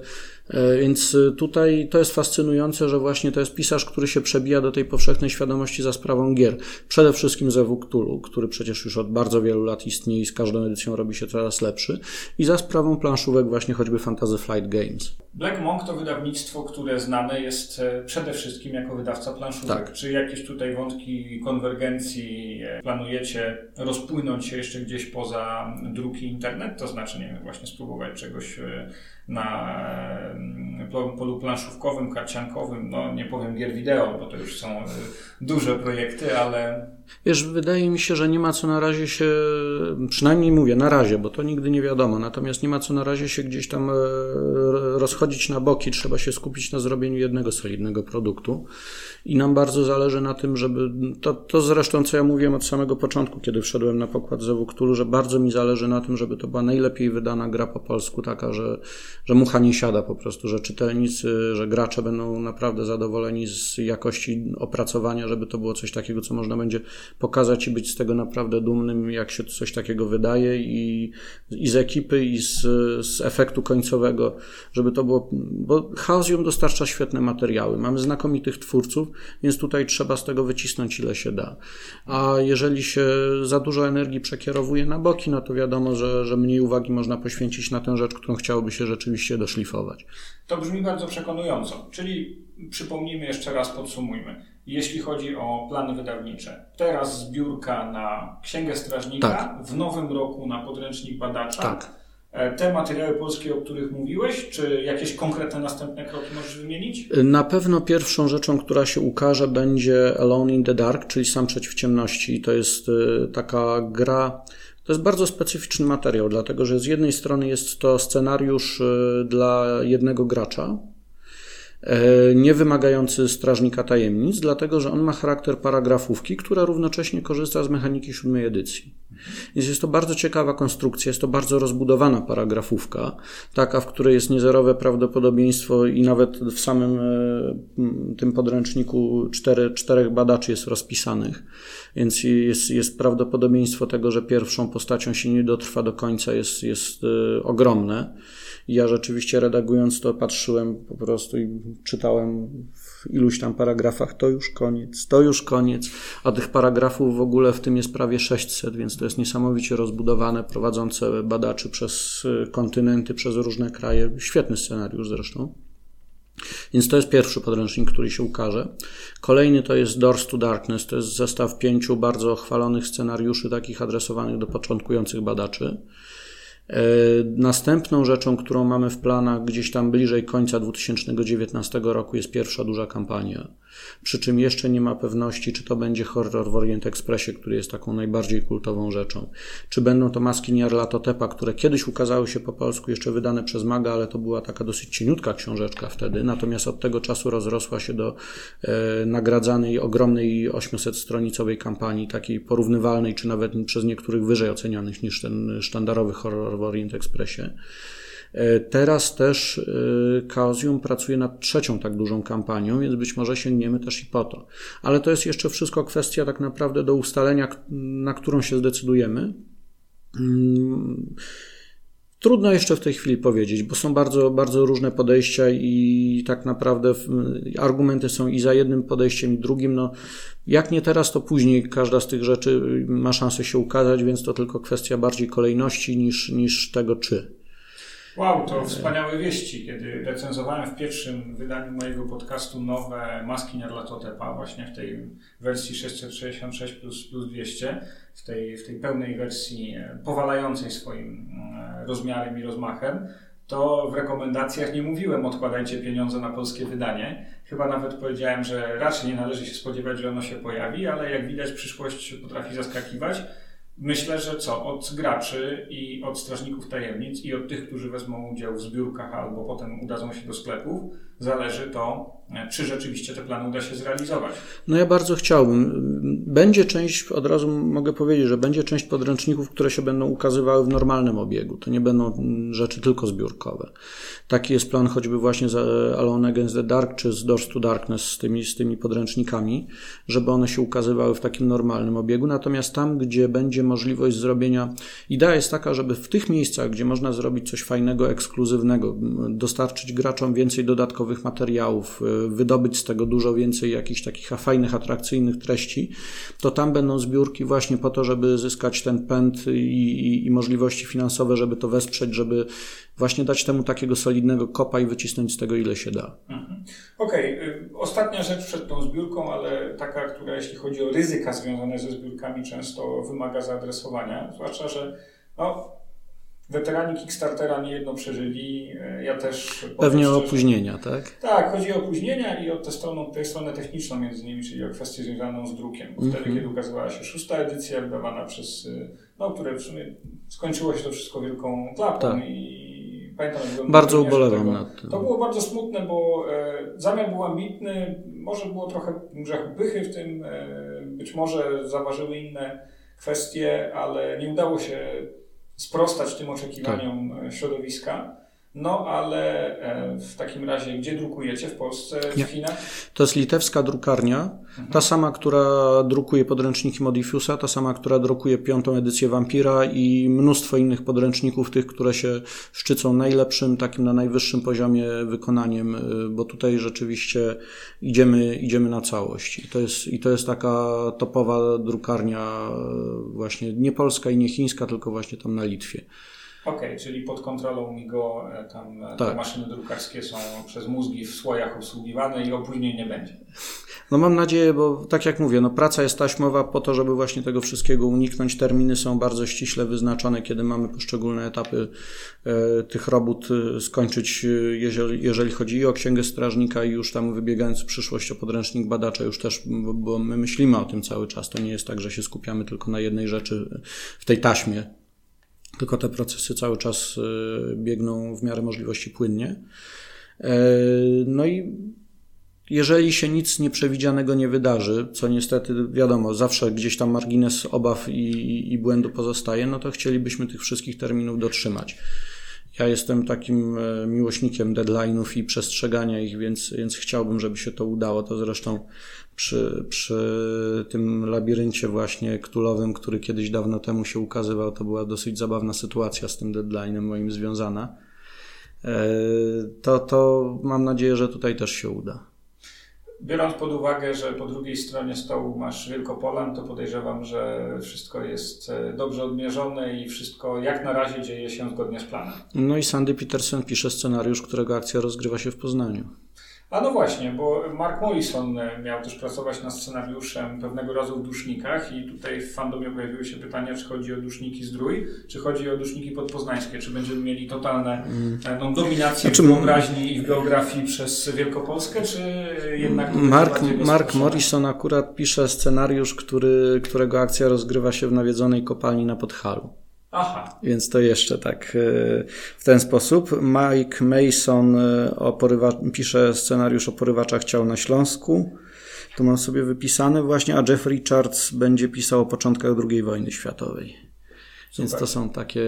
więc y, tutaj to jest fascynujące, że właśnie to jest pisarz, który się przebija do tej powszechnej świadomości za sprawą gier. Przede wszystkim ze Cthulhu, który przecież już od bardzo wielu lat istnieje i z każdą edycją robi się coraz lepszy. I za sprawą planszówek właśnie choćby Fantasy Flight Games. Black Monk to wydawnictwo, które znane jest e, przede wszystkim jako wydawca planszówek. Tak. Czy jakieś tutaj wątki konwergencji e, planujecie rozpłynąć się jeszcze gdzieś poza druki internet? To znaczy, nie wiem, właśnie spróbować czegoś na polu planszówkowym, karciankowym, no nie powiem gier wideo, bo to już są duże projekty, ale Wiesz, wydaje mi się, że nie ma co na razie się, przynajmniej mówię na razie, bo to nigdy nie wiadomo, natomiast nie ma co na razie się gdzieś tam e, rozchodzić na boki, trzeba się skupić na zrobieniu jednego solidnego produktu. I nam bardzo zależy na tym, żeby, to, to zresztą co ja mówiłem od samego początku, kiedy wszedłem na pokład Zewu Cthulhu, że bardzo mi zależy na tym, żeby to była najlepiej wydana gra po polsku, taka, że, że mucha nie siada po prostu, że czytelnicy, że gracze będą naprawdę zadowoleni z jakości opracowania, żeby to było coś takiego, co można będzie pokazać i być z tego naprawdę dumnym, jak się coś takiego wydaje i, i z ekipy, i z, z efektu końcowego, żeby to było, bo Chaosium dostarcza świetne materiały, mamy znakomitych twórców, więc tutaj trzeba z tego wycisnąć ile się da. A jeżeli się za dużo energii przekierowuje na boki, no to wiadomo, że, że mniej uwagi można poświęcić na tę rzecz, którą chciałoby się rzeczywiście doszlifować. To brzmi bardzo przekonująco, czyli przypomnijmy jeszcze raz, podsumujmy jeśli chodzi o plany wydawnicze. Teraz zbiórka na Księgę Strażnika, tak. w nowym roku na podręcznik badacza. Tak. E, te materiały polskie, o których mówiłeś, czy jakieś konkretne następne kroki możesz wymienić? Na pewno pierwszą rzeczą, która się ukaże, będzie Alone in the Dark, czyli Sam przeciw ciemności. To jest e, taka gra. To jest bardzo specyficzny materiał, dlatego że z jednej strony jest to scenariusz e, dla jednego gracza, nie wymagający strażnika tajemnic, dlatego że on ma charakter paragrafówki, która równocześnie korzysta z mechaniki siódmej edycji. Więc jest to bardzo ciekawa konstrukcja, jest to bardzo rozbudowana paragrafówka, taka, w której jest niezerowe prawdopodobieństwo i nawet w samym e, tym podręczniku cztery, czterech badaczy jest rozpisanych, więc jest, jest prawdopodobieństwo tego, że pierwszą postacią się nie dotrwa do końca jest, jest e, ogromne. Ja rzeczywiście redagując to patrzyłem po prostu i czytałem w iluś tam paragrafach, to już koniec, to już koniec, a tych paragrafów w ogóle w tym jest prawie 600, więc to jest niesamowicie rozbudowane, prowadzące badaczy przez y, kontynenty, przez różne kraje. Świetny scenariusz zresztą. Więc to jest pierwszy podręcznik, który się ukaże. Kolejny to jest Doors to Darkness. To jest zestaw pięciu bardzo chwalonych scenariuszy, takich adresowanych do początkujących badaczy. E, następną rzeczą, którą mamy w planach gdzieś tam bliżej końca 2019 roku jest pierwsza duża kampania. Przy czym jeszcze nie ma pewności, czy to będzie horror w Orient Expressie, który jest taką najbardziej kultową rzeczą. Czy będą to maski Niarlatotepa, które kiedyś ukazały się po polsku, jeszcze wydane przez Maga, ale to była taka dosyć cieniutka książeczka wtedy. Natomiast od tego czasu rozrosła się do e, nagradzanej, ogromnej 800-stronicowej kampanii, takiej porównywalnej, czy nawet przez niektórych wyżej ocenianych niż ten sztandarowy horror w Orient Expressie. E, teraz też e, Chaosium pracuje nad trzecią tak dużą kampanią, więc być może sięgniemy też i po to. Ale to jest jeszcze wszystko kwestia tak naprawdę do ustalenia, na którą się zdecydujemy. Trudno jeszcze w tej chwili powiedzieć, bo są bardzo, bardzo różne podejścia i tak naprawdę argumenty są i za jednym podejściem, i drugim. No, jak nie teraz, to później każda z tych rzeczy ma szansę się ukazać, więc to tylko kwestia bardziej kolejności niż, niż tego czy. Wow, to wspaniałe wieści. Kiedy recenzowałem w pierwszym wydaniu mojego podcastu nowe maski Nerlatotepa, właśnie w tej wersji 666 plus, plus 200, w tej, w tej pełnej wersji e, powalającej swoim e, rozmiarem i rozmachem, to w rekomendacjach nie mówiłem odkładajcie pieniądze na polskie wydanie. Chyba nawet powiedziałem, że raczej nie należy się spodziewać, że ono się pojawi, ale jak widać przyszłość potrafi zaskakiwać. Myślę, że co? Od graczy i od strażników tajemnic i od tych, którzy wezmą udział w zbiórkach albo potem udadzą się do sklepów, zależy to, czy rzeczywiście te plany uda się zrealizować. No ja bardzo chciałbym. Będzie część, od razu mogę powiedzieć, że będzie część podręczników, które się będą ukazywały w normalnym obiegu. To nie będą rzeczy tylko zbiórkowe. Taki jest plan choćby właśnie z Alone Against the Dark czy z Doors to Darkness z tymi, z tymi podręcznikami, żeby one się ukazywały w takim normalnym obiegu. Natomiast tam, gdzie będzie możliwość zrobienia, idea jest taka, żeby w tych miejscach, gdzie można zrobić coś fajnego, ekskluzywnego, dostarczyć graczom więcej dodatkowych materiałów, y, wydobyć z tego dużo więcej jakichś takich fajnych, atrakcyjnych treści, to tam będą zbiórki właśnie po to, żeby zyskać ten pęd i, i, i możliwości finansowe, żeby to wesprzeć, żeby właśnie dać temu takiego solidnego kopa i wycisnąć z tego ile się da. Mhm. Okej, okay. ostatnia rzecz przed tą zbiórką, ale taka, która jeśli chodzi o ryzyka związane ze zbiórkami często wymaga zaadresowania, zwłaszcza, że no, weterani Kickstartera nie jedno przeżyli. E, ja też. Pewnie szczerze, opóźnienia, tak? Tak, chodzi o opóźnienia i o tę stronę, tę stronę techniczną między innymi, czyli o kwestię związaną z drukiem. Wtedy, mm -hmm. kiedy ukazywała się szósta edycja, wydawana przez, e, no, które w sumie skończyło się to wszystko wielką klapą tak. i pamiętam, Bardzo ubolewam nad tym. To było bardzo smutne, bo e, zamiar był ambitny, może było trochę grzechu pychy w tym, e, być może zaważyły inne kwestie, ale nie udało się sprostać tym oczekiwaniom tak. środowiska. No ale e, w takim razie, gdzie drukujecie w Polsce, w Nie. Chinach? To jest litewska drukarnia, mhm. ta sama, która drukuje podręczniki Modifusa, ta sama, która drukuje piątą edycję Vampira i mnóstwo innych podręczników, tych, które się szczycą najlepszym, takim na najwyższym poziomie wykonaniem, e, bo tutaj rzeczywiście idziemy, idziemy na całość. I to, jest, I to jest taka topowa drukarnia e, właśnie nie polska i nie chińska, tylko właśnie tam na Litwie. Okej, okay, czyli pod kontrolą MIGO e, tam e, tak. te maszyny drukarskie są przez mózgi w słojach obsługiwane i opóźnień nie będzie. No mam nadzieję, bo tak jak mówię, no praca jest taśmowa po to, żeby właśnie tego wszystkiego uniknąć. Terminy są bardzo ściśle wyznaczone, kiedy mamy poszczególne etapy e, tych robót skończyć, jeżeli, jeżeli chodzi i o Księgę Strażnika i już tam wybiegając w przyszłość o podręcznik badacza już też, bo, bo my myślimy o tym cały czas. To nie jest tak, że się skupiamy tylko na jednej rzeczy w tej taśmie tylko te procesy cały czas y, biegną w miarę możliwości płynnie. E, no i jeżeli się nic nieprzewidzianego nie wydarzy, co niestety wiadomo, zawsze gdzieś tam margines obaw i, i błędu pozostaje, no to chcielibyśmy tych wszystkich terminów dotrzymać. Ja jestem takim e, miłośnikiem deadline'ów i przestrzegania ich, więc, więc chciałbym, żeby się to udało. To zresztą przy, przy tym labiryncie właśnie ktulowym, który kiedyś dawno temu się ukazywał, to była dosyć zabawna sytuacja z tym deadline'em moim związana. E, to, to mam nadzieję, że tutaj też się uda. Biorąc pod uwagę, że po drugiej stronie stołu masz Wielkopolan, to podejrzewam, że wszystko jest e, dobrze odmierzone i wszystko jak na razie dzieje się zgodnie z planem. No i Sandy Peterson pisze scenariusz, którego akcja rozgrywa się w Poznaniu. A no właśnie, bo Mark Morrison e, miał też pracować nad scenariuszem pewnego razu w dusznikach i tutaj w fandomie pojawiły się pytania, czy chodzi o duszniki zdrój, czy chodzi o duszniki podpoznańskie, czy będziemy mieli totalne. E, no, dominację znaczy, w wyobraźni i w geografii przez Wielkopolskę, czy jednak... Mark, Mark Morrison akurat pisze scenariusz, który, którego akcja rozgrywa się w nawiedzonej kopalni na Podhalu. Aha. Więc to jeszcze tak e, w ten sposób. Mike Mason e, porywa, pisze scenariusz o porywaczach ciał na Śląsku. To mam sobie wypisane właśnie, a Jeff Richards będzie pisał o początkach II wojny światowej. Super. Więc to są takie,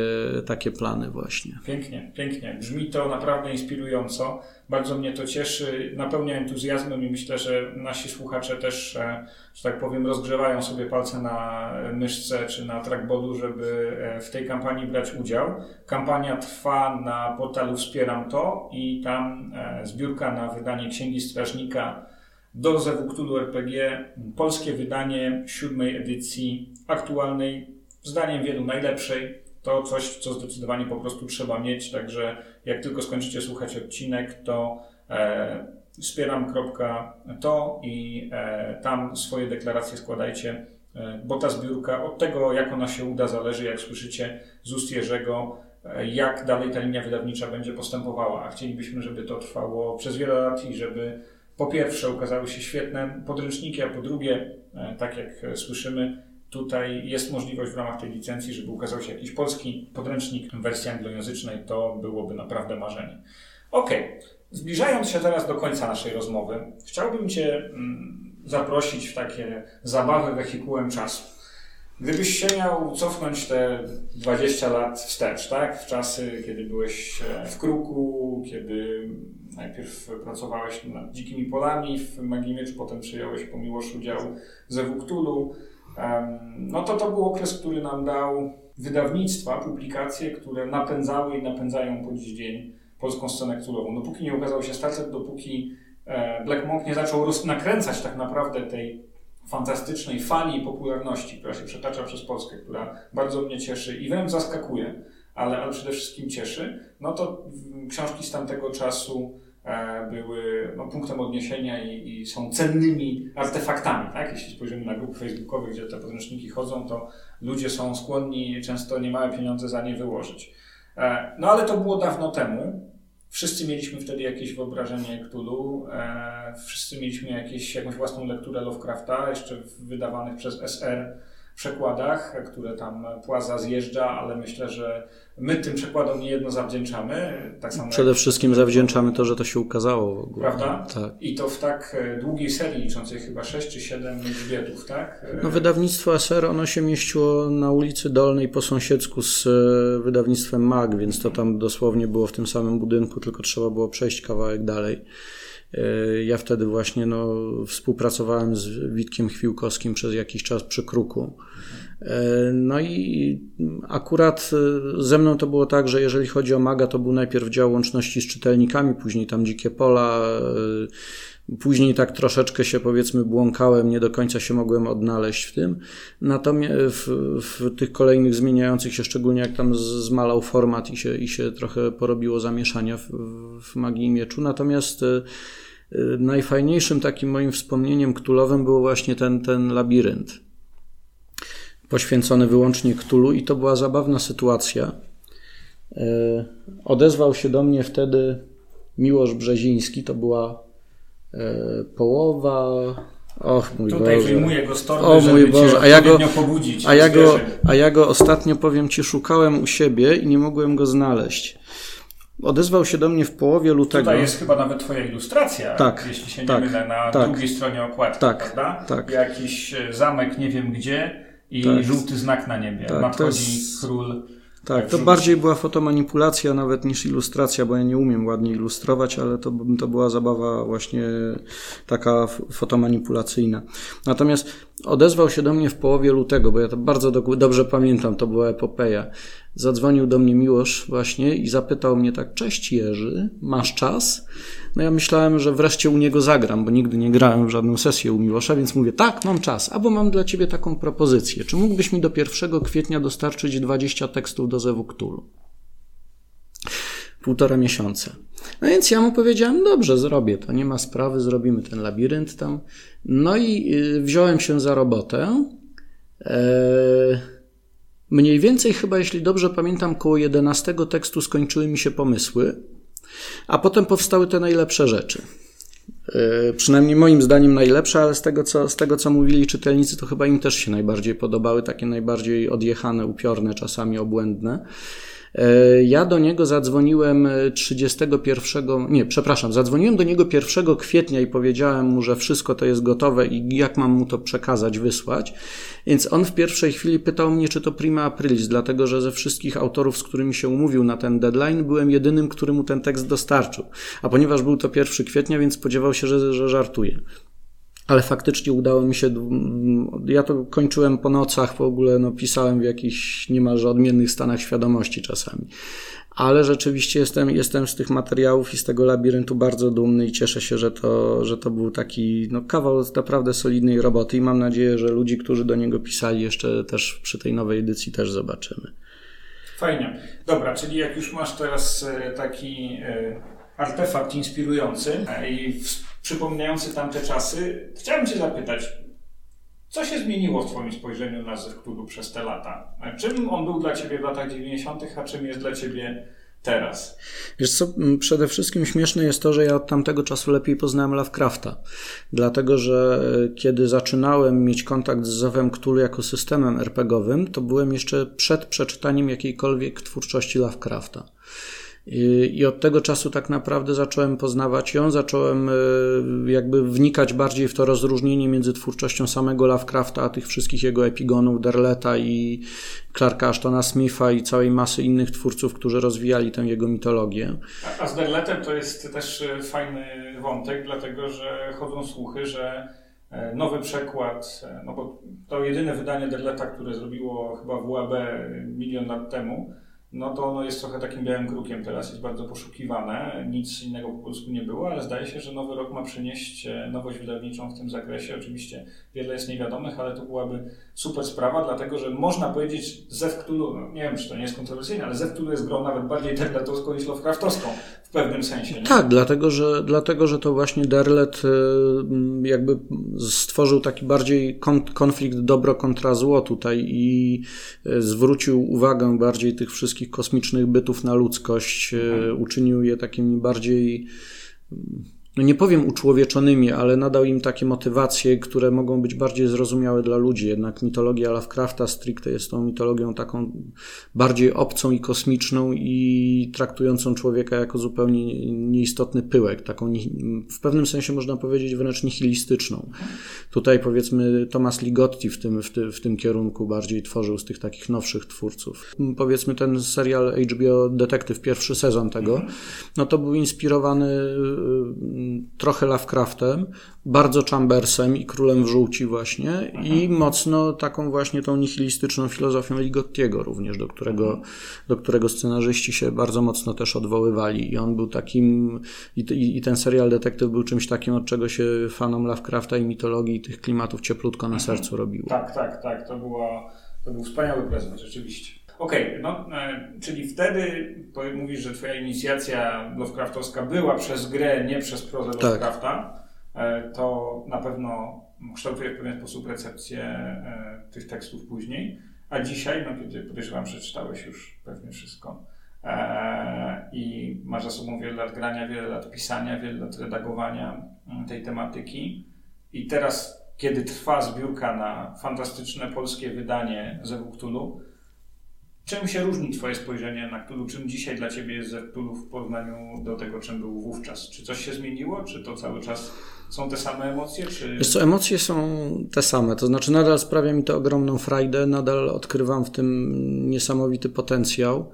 takie plany właśnie. Pięknie, pięknie. Brzmi to naprawdę inspirująco. Bardzo mnie to cieszy, napełnia entuzjazmem i myślę, że nasi słuchacze też, e, że tak powiem, rozgrzewają sobie palce na myszce czy na trackboardu, żeby e, w tej kampanii brać udział. Kampania trwa na portalu Wspieram To i tam e, zbiórka na wydanie Księgi Strażnika do Zewuktulu RPG, polskie wydanie siódmej edycji aktualnej, zdaniem wielu najlepszej to coś, co zdecydowanie po prostu trzeba mieć, także jak tylko skończycie słuchać odcinek, to e, wspieram.to i e, tam swoje deklaracje składajcie, e, bo ta zbiórka od tego, jak ona się uda, zależy, jak słyszycie z ust Jerzego, e, jak dalej ta linia wydawnicza będzie postępowała, a chcielibyśmy, żeby to trwało przez wiele lat i żeby po pierwsze ukazały się świetne podręczniki, a po drugie, e, tak jak słyszymy, tutaj jest możliwość w ramach tej licencji, żeby ukazał się jakiś polski podręcznik w wersji anglojęzycznej, to byłoby naprawdę marzenie. Ok, zbliżając się teraz do końca naszej rozmowy, chciałbym Cię mm, zaprosić w takie zabawy wehikułem czasu. Gdybyś się miał cofnąć te 20 lat wstecz, tak? W czasy, kiedy byłeś e, w kruku, kiedy najpierw pracowałeś nad dzikimi polami w Magimiecz, potem przyjąłeś po miłość udział ze Wuktulu, no to to był okres, który nam dał wydawnictwa, publikacje, które napędzały i napędzają po dziś dzień polską scenę królową. Dopóki nie ukazał się Starset, dopóki e, Black Monk nie zaczął nakręcać tak naprawdę tej fantastycznej fali popularności, która się przetacza przez Polskę, która bardzo mnie cieszy i wręcz zaskakuje, ale, ale przede wszystkim cieszy, no to książki z tamtego czasu były no, punktem odniesienia i, i, są cennymi artefaktami. Tak? Jeśli spojrzymy na grupy facebookowe, gdzie te podręczniki chodzą, to ludzie są skłonni często niemałe pieniądze za nie wyłożyć. E, no ale to było dawno temu. Wszyscy mieliśmy wtedy jakieś wyobrażenie Cthulhu, e, wszyscy mieliśmy jakieś, jakąś własną lekturę Lovecrafta, jeszcze wydawanych przez SR przekładach, które tam Płaza zjeżdża, ale myślę, że my tym przekładom niejedno zawdzięczamy. Tak samo Przede wszystkim zawdzięczamy to, że to się ukazało w ogóle. Prawda? Tak. I to w tak e, długiej serii, liczącej chyba 6 czy 7 grzbietów, tak? No wydawnictwo SR, ono się mieściło na ulicy Dolnej po sąsiedzku z e, wydawnictwem MAG, więc to tam dosłownie było w tym samym budynku, tylko trzeba było przejść kawałek dalej. E, ja wtedy właśnie no, współpracowałem z Witkiem Chwiłkowskim przez jakiś czas przy Kruku. E, no i akurat e, ze mną to było tak, że jeżeli chodzi o Maga, to był najpierw dział łączności z czytelnikami, później tam Dzikie Pola, Później tak troszeczkę się powiedzmy błąkałem, nie do końca się mogłem odnaleźć w tym. Natomiast w, w tych kolejnych zmieniających się, szczególnie jak tam zmalał format i się, i się trochę porobiło zamieszania w, w magii i mieczu. Natomiast Y, najfajniejszym takim moim wspomnieniem ktulowym był właśnie ten, ten labirynt. Poświęcony wyłącznie Ktulu i to była zabawna sytuacja. Y, odezwał się do mnie wtedy Miłosz Brzeziński, to była y, połowa Och mój Tutaj Boże. wyjmuję go z torby, o mój Boże. A ja, go, pobudzić, a, ja go, a ja go ostatnio, powiem Ci, szukałem u siebie i nie mogłem go znaleźć. Odezwał się do mnie w połowie lutego. Tutaj jest chyba nawet Twoja ilustracja, tak, jeśli się nie tak, mylę, na tak, drugiej stronie okładki, tak, prawda? Tak. Jakiś e, zamek nie wiem gdzie i tak. żółty znak na niebie. Tak, Nadchodzi jest... król. Tak, to bardziej była fotomanipulacja nawet niż ilustracja, bo ja nie umiem ładnie ilustrować, ale to, to była zabawa właśnie taka fotomanipulacyjna. Natomiast odezwał się do mnie w połowie lutego, bo ja to bardzo do, dobrze pamiętam, to była epopeja. Zadzwonił do mnie Miłosz właśnie i zapytał mnie tak, cześć Jerzy, masz czas? No ja myślałem, że wreszcie u niego zagram, bo nigdy nie grałem w żadną sesję u Miłosza, więc mówię, tak, mam czas, albo mam dla ciebie taką propozycję. Czy mógłbyś mi do 1 kwietnia dostarczyć 20 tekstów do Zewu Cthulhu? Półtora miesiąca. No więc ja mu powiedziałem, dobrze, zrobię to, nie ma sprawy, zrobimy ten labirynt tam. No i y, wziąłem się za robotę. Eee, mniej więcej chyba, jeśli dobrze pamiętam, koło 11 tekstu skończyły mi się pomysły. A potem powstały te najlepsze rzeczy. Yy, przynajmniej moim zdaniem najlepsze, ale z tego, co, z tego, co mówili czytelnicy, to chyba im też się najbardziej podobały, takie najbardziej odjechane, upiorne, czasami obłędne. E, ja do niego zadzwoniłem 31, nie, przepraszam, zadzwoniłem do niego 1 kwietnia i powiedziałem mu, że wszystko to jest gotowe i jak mam mu to przekazać, wysłać. Więc on w pierwszej chwili pytał mnie, czy to prima aprilis, dlatego że ze wszystkich autorów, z którymi się umówił na ten deadline, byłem jedynym, który mu ten tekst dostarczył. A ponieważ był to 1 kwietnia, więc spodziewał się, że, że żartuje ale faktycznie udało mi się. Ja to kończyłem po nocach, w ogóle no, pisałem w jakichś niemalże odmiennych stanach świadomości czasami. Ale rzeczywiście jestem, jestem z tych materiałów i z tego labiryntu bardzo dumny i cieszę się, że to, że to był taki no, kawał naprawdę solidnej roboty i mam nadzieję, że ludzi, którzy do niego pisali, jeszcze też przy tej nowej edycji też zobaczymy. Fajnie. Dobra, czyli jak już masz teraz e, taki e, artefakt inspirujący e, i przypominający tamte czasy. Chciałem Cię zapytać, co się zmieniło w Twoim spojrzeniu na Zew przez te lata? Czym on był dla Ciebie w latach 90., a czym jest dla Ciebie teraz? Wiesz co, przede wszystkim śmieszne jest to, że ja od tamtego czasu lepiej poznałem Lovecrafta. Dlatego, że e, kiedy zaczynałem mieć kontakt z Zewem Cthulhu jako systemem RPGowym, to byłem jeszcze przed przeczytaniem jakiejkolwiek twórczości Lovecrafta. I od tego czasu tak naprawdę zacząłem poznawać ją, zacząłem e, jakby wnikać bardziej w to rozróżnienie między twórczością samego Lovecrafta, a tych wszystkich jego epigonów, Derleta i Clarka Ashtona Smitha i całej masy innych twórców, którzy rozwijali tę jego mitologię. A z Derletem to jest też e, fajny wątek, dlatego że chodzą słuchy, że e, nowy przekład, no bo to jedyne wydanie Derleta, które zrobiło chyba WAB milion lat temu, no to ono jest trochę takim białym krukiem teraz, jest bardzo poszukiwane, nic innego po polsku nie było, ale zdaje się, że nowy rok ma przynieść e, nowość wydawniczą w tym zakresie. Oczywiście wiele jest niewiadomych, ale to byłaby super sprawa, dlatego że można powiedzieć Zew Cthulhu, no nie wiem czy to nie jest kontrowersyjne, ale Zew Cthulhu jest grą nawet bardziej terletowską niż Lovecraftowską w w pewnym sensie. Nie? Tak, dlatego że, dlatego, że to właśnie Derlet y, jakby stworzył taki bardziej konflikt dobro kontra zło tutaj i y, zwrócił uwagę bardziej tych wszystkich kosmicznych bytów na ludzkość, y, mhm. uczynił je takimi bardziej no nie powiem uczłowieczonymi, ale nadał im takie motywacje, które mogą być bardziej zrozumiałe dla ludzi. Jednak mitologia Lovecrafta stricte jest tą mitologią taką bardziej obcą i kosmiczną i traktującą człowieka jako zupełnie nieistotny pyłek, taką w pewnym sensie można powiedzieć wręcz nihilistyczną. Tutaj powiedzmy Thomas Ligotti w tym, w, ty, w tym kierunku bardziej tworzył z tych takich nowszych twórców. Powiedzmy ten serial HBO Detective, pierwszy sezon tego, no to był inspirowany y, trochę Lovecraftem, bardzo Chambersem i Królem w Żółci właśnie i mocno taką właśnie tą nihilistyczną filozofią Ligottiego również, do którego, do którego scenarzyści się bardzo mocno też odwoływali i on był takim i, i, i ten serial Detektyw był czymś takim, od czego się fanom Lovecrafta i mitologii i tych klimatów cieplutko na sercu robiło. Tak, tak, tak, to, była, to był wspaniały prezent rzeczywiście. Okej, okay, no, e, czyli wtedy mówisz, że twoja inicjacja Lovecraftowska była przez grę, nie przez prozę tak. Lovecrafta, e, to na pewno kształtuje w pewien sposób recepcję e, tych tekstów później. A dzisiaj, no kiedy podejrzewam, że czytałeś już pewnie wszystko i masz za sobą wiele lat grania, wiele lat pisania, wiele lat redagowania mm, tej tematyki i teraz, kiedy trwa zbiórka na fantastyczne polskie wydanie Zewuktulu, Czym się różni Twoje spojrzenie na Cthulhu? Czym dzisiaj dla Ciebie jest Cthulhu w porównaniu do tego, czym był wówczas? Czy coś się zmieniło? Czy to cały czas są te same emocje? Czy... Wiesz co, emocje są te same. To znaczy nadal sprawia mi to ogromną frajdę, nadal odkrywam w tym niesamowity potencjał,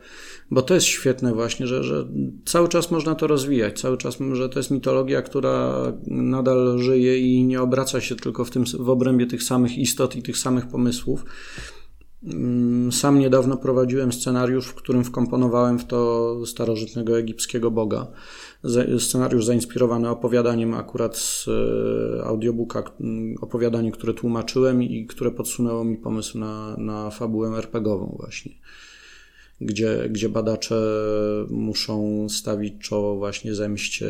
bo to jest świetne właśnie, że, że cały czas można to rozwijać, cały czas, że to jest mitologia, która nadal żyje i nie obraca się tylko w, tym, w obrębie tych samych istot i tych samych pomysłów sam niedawno prowadziłem scenariusz, w którym wkomponowałem w to starożytnego egipskiego boga. Scenariusz zainspirowany opowiadaniem akurat z e, audiobooka, mm, opowiadanie, które tłumaczyłem i które podsunęło mi pomysł na, na fabułę RPGową właśnie. Gdzie, gdzie badacze muszą stawić czoło właśnie zemście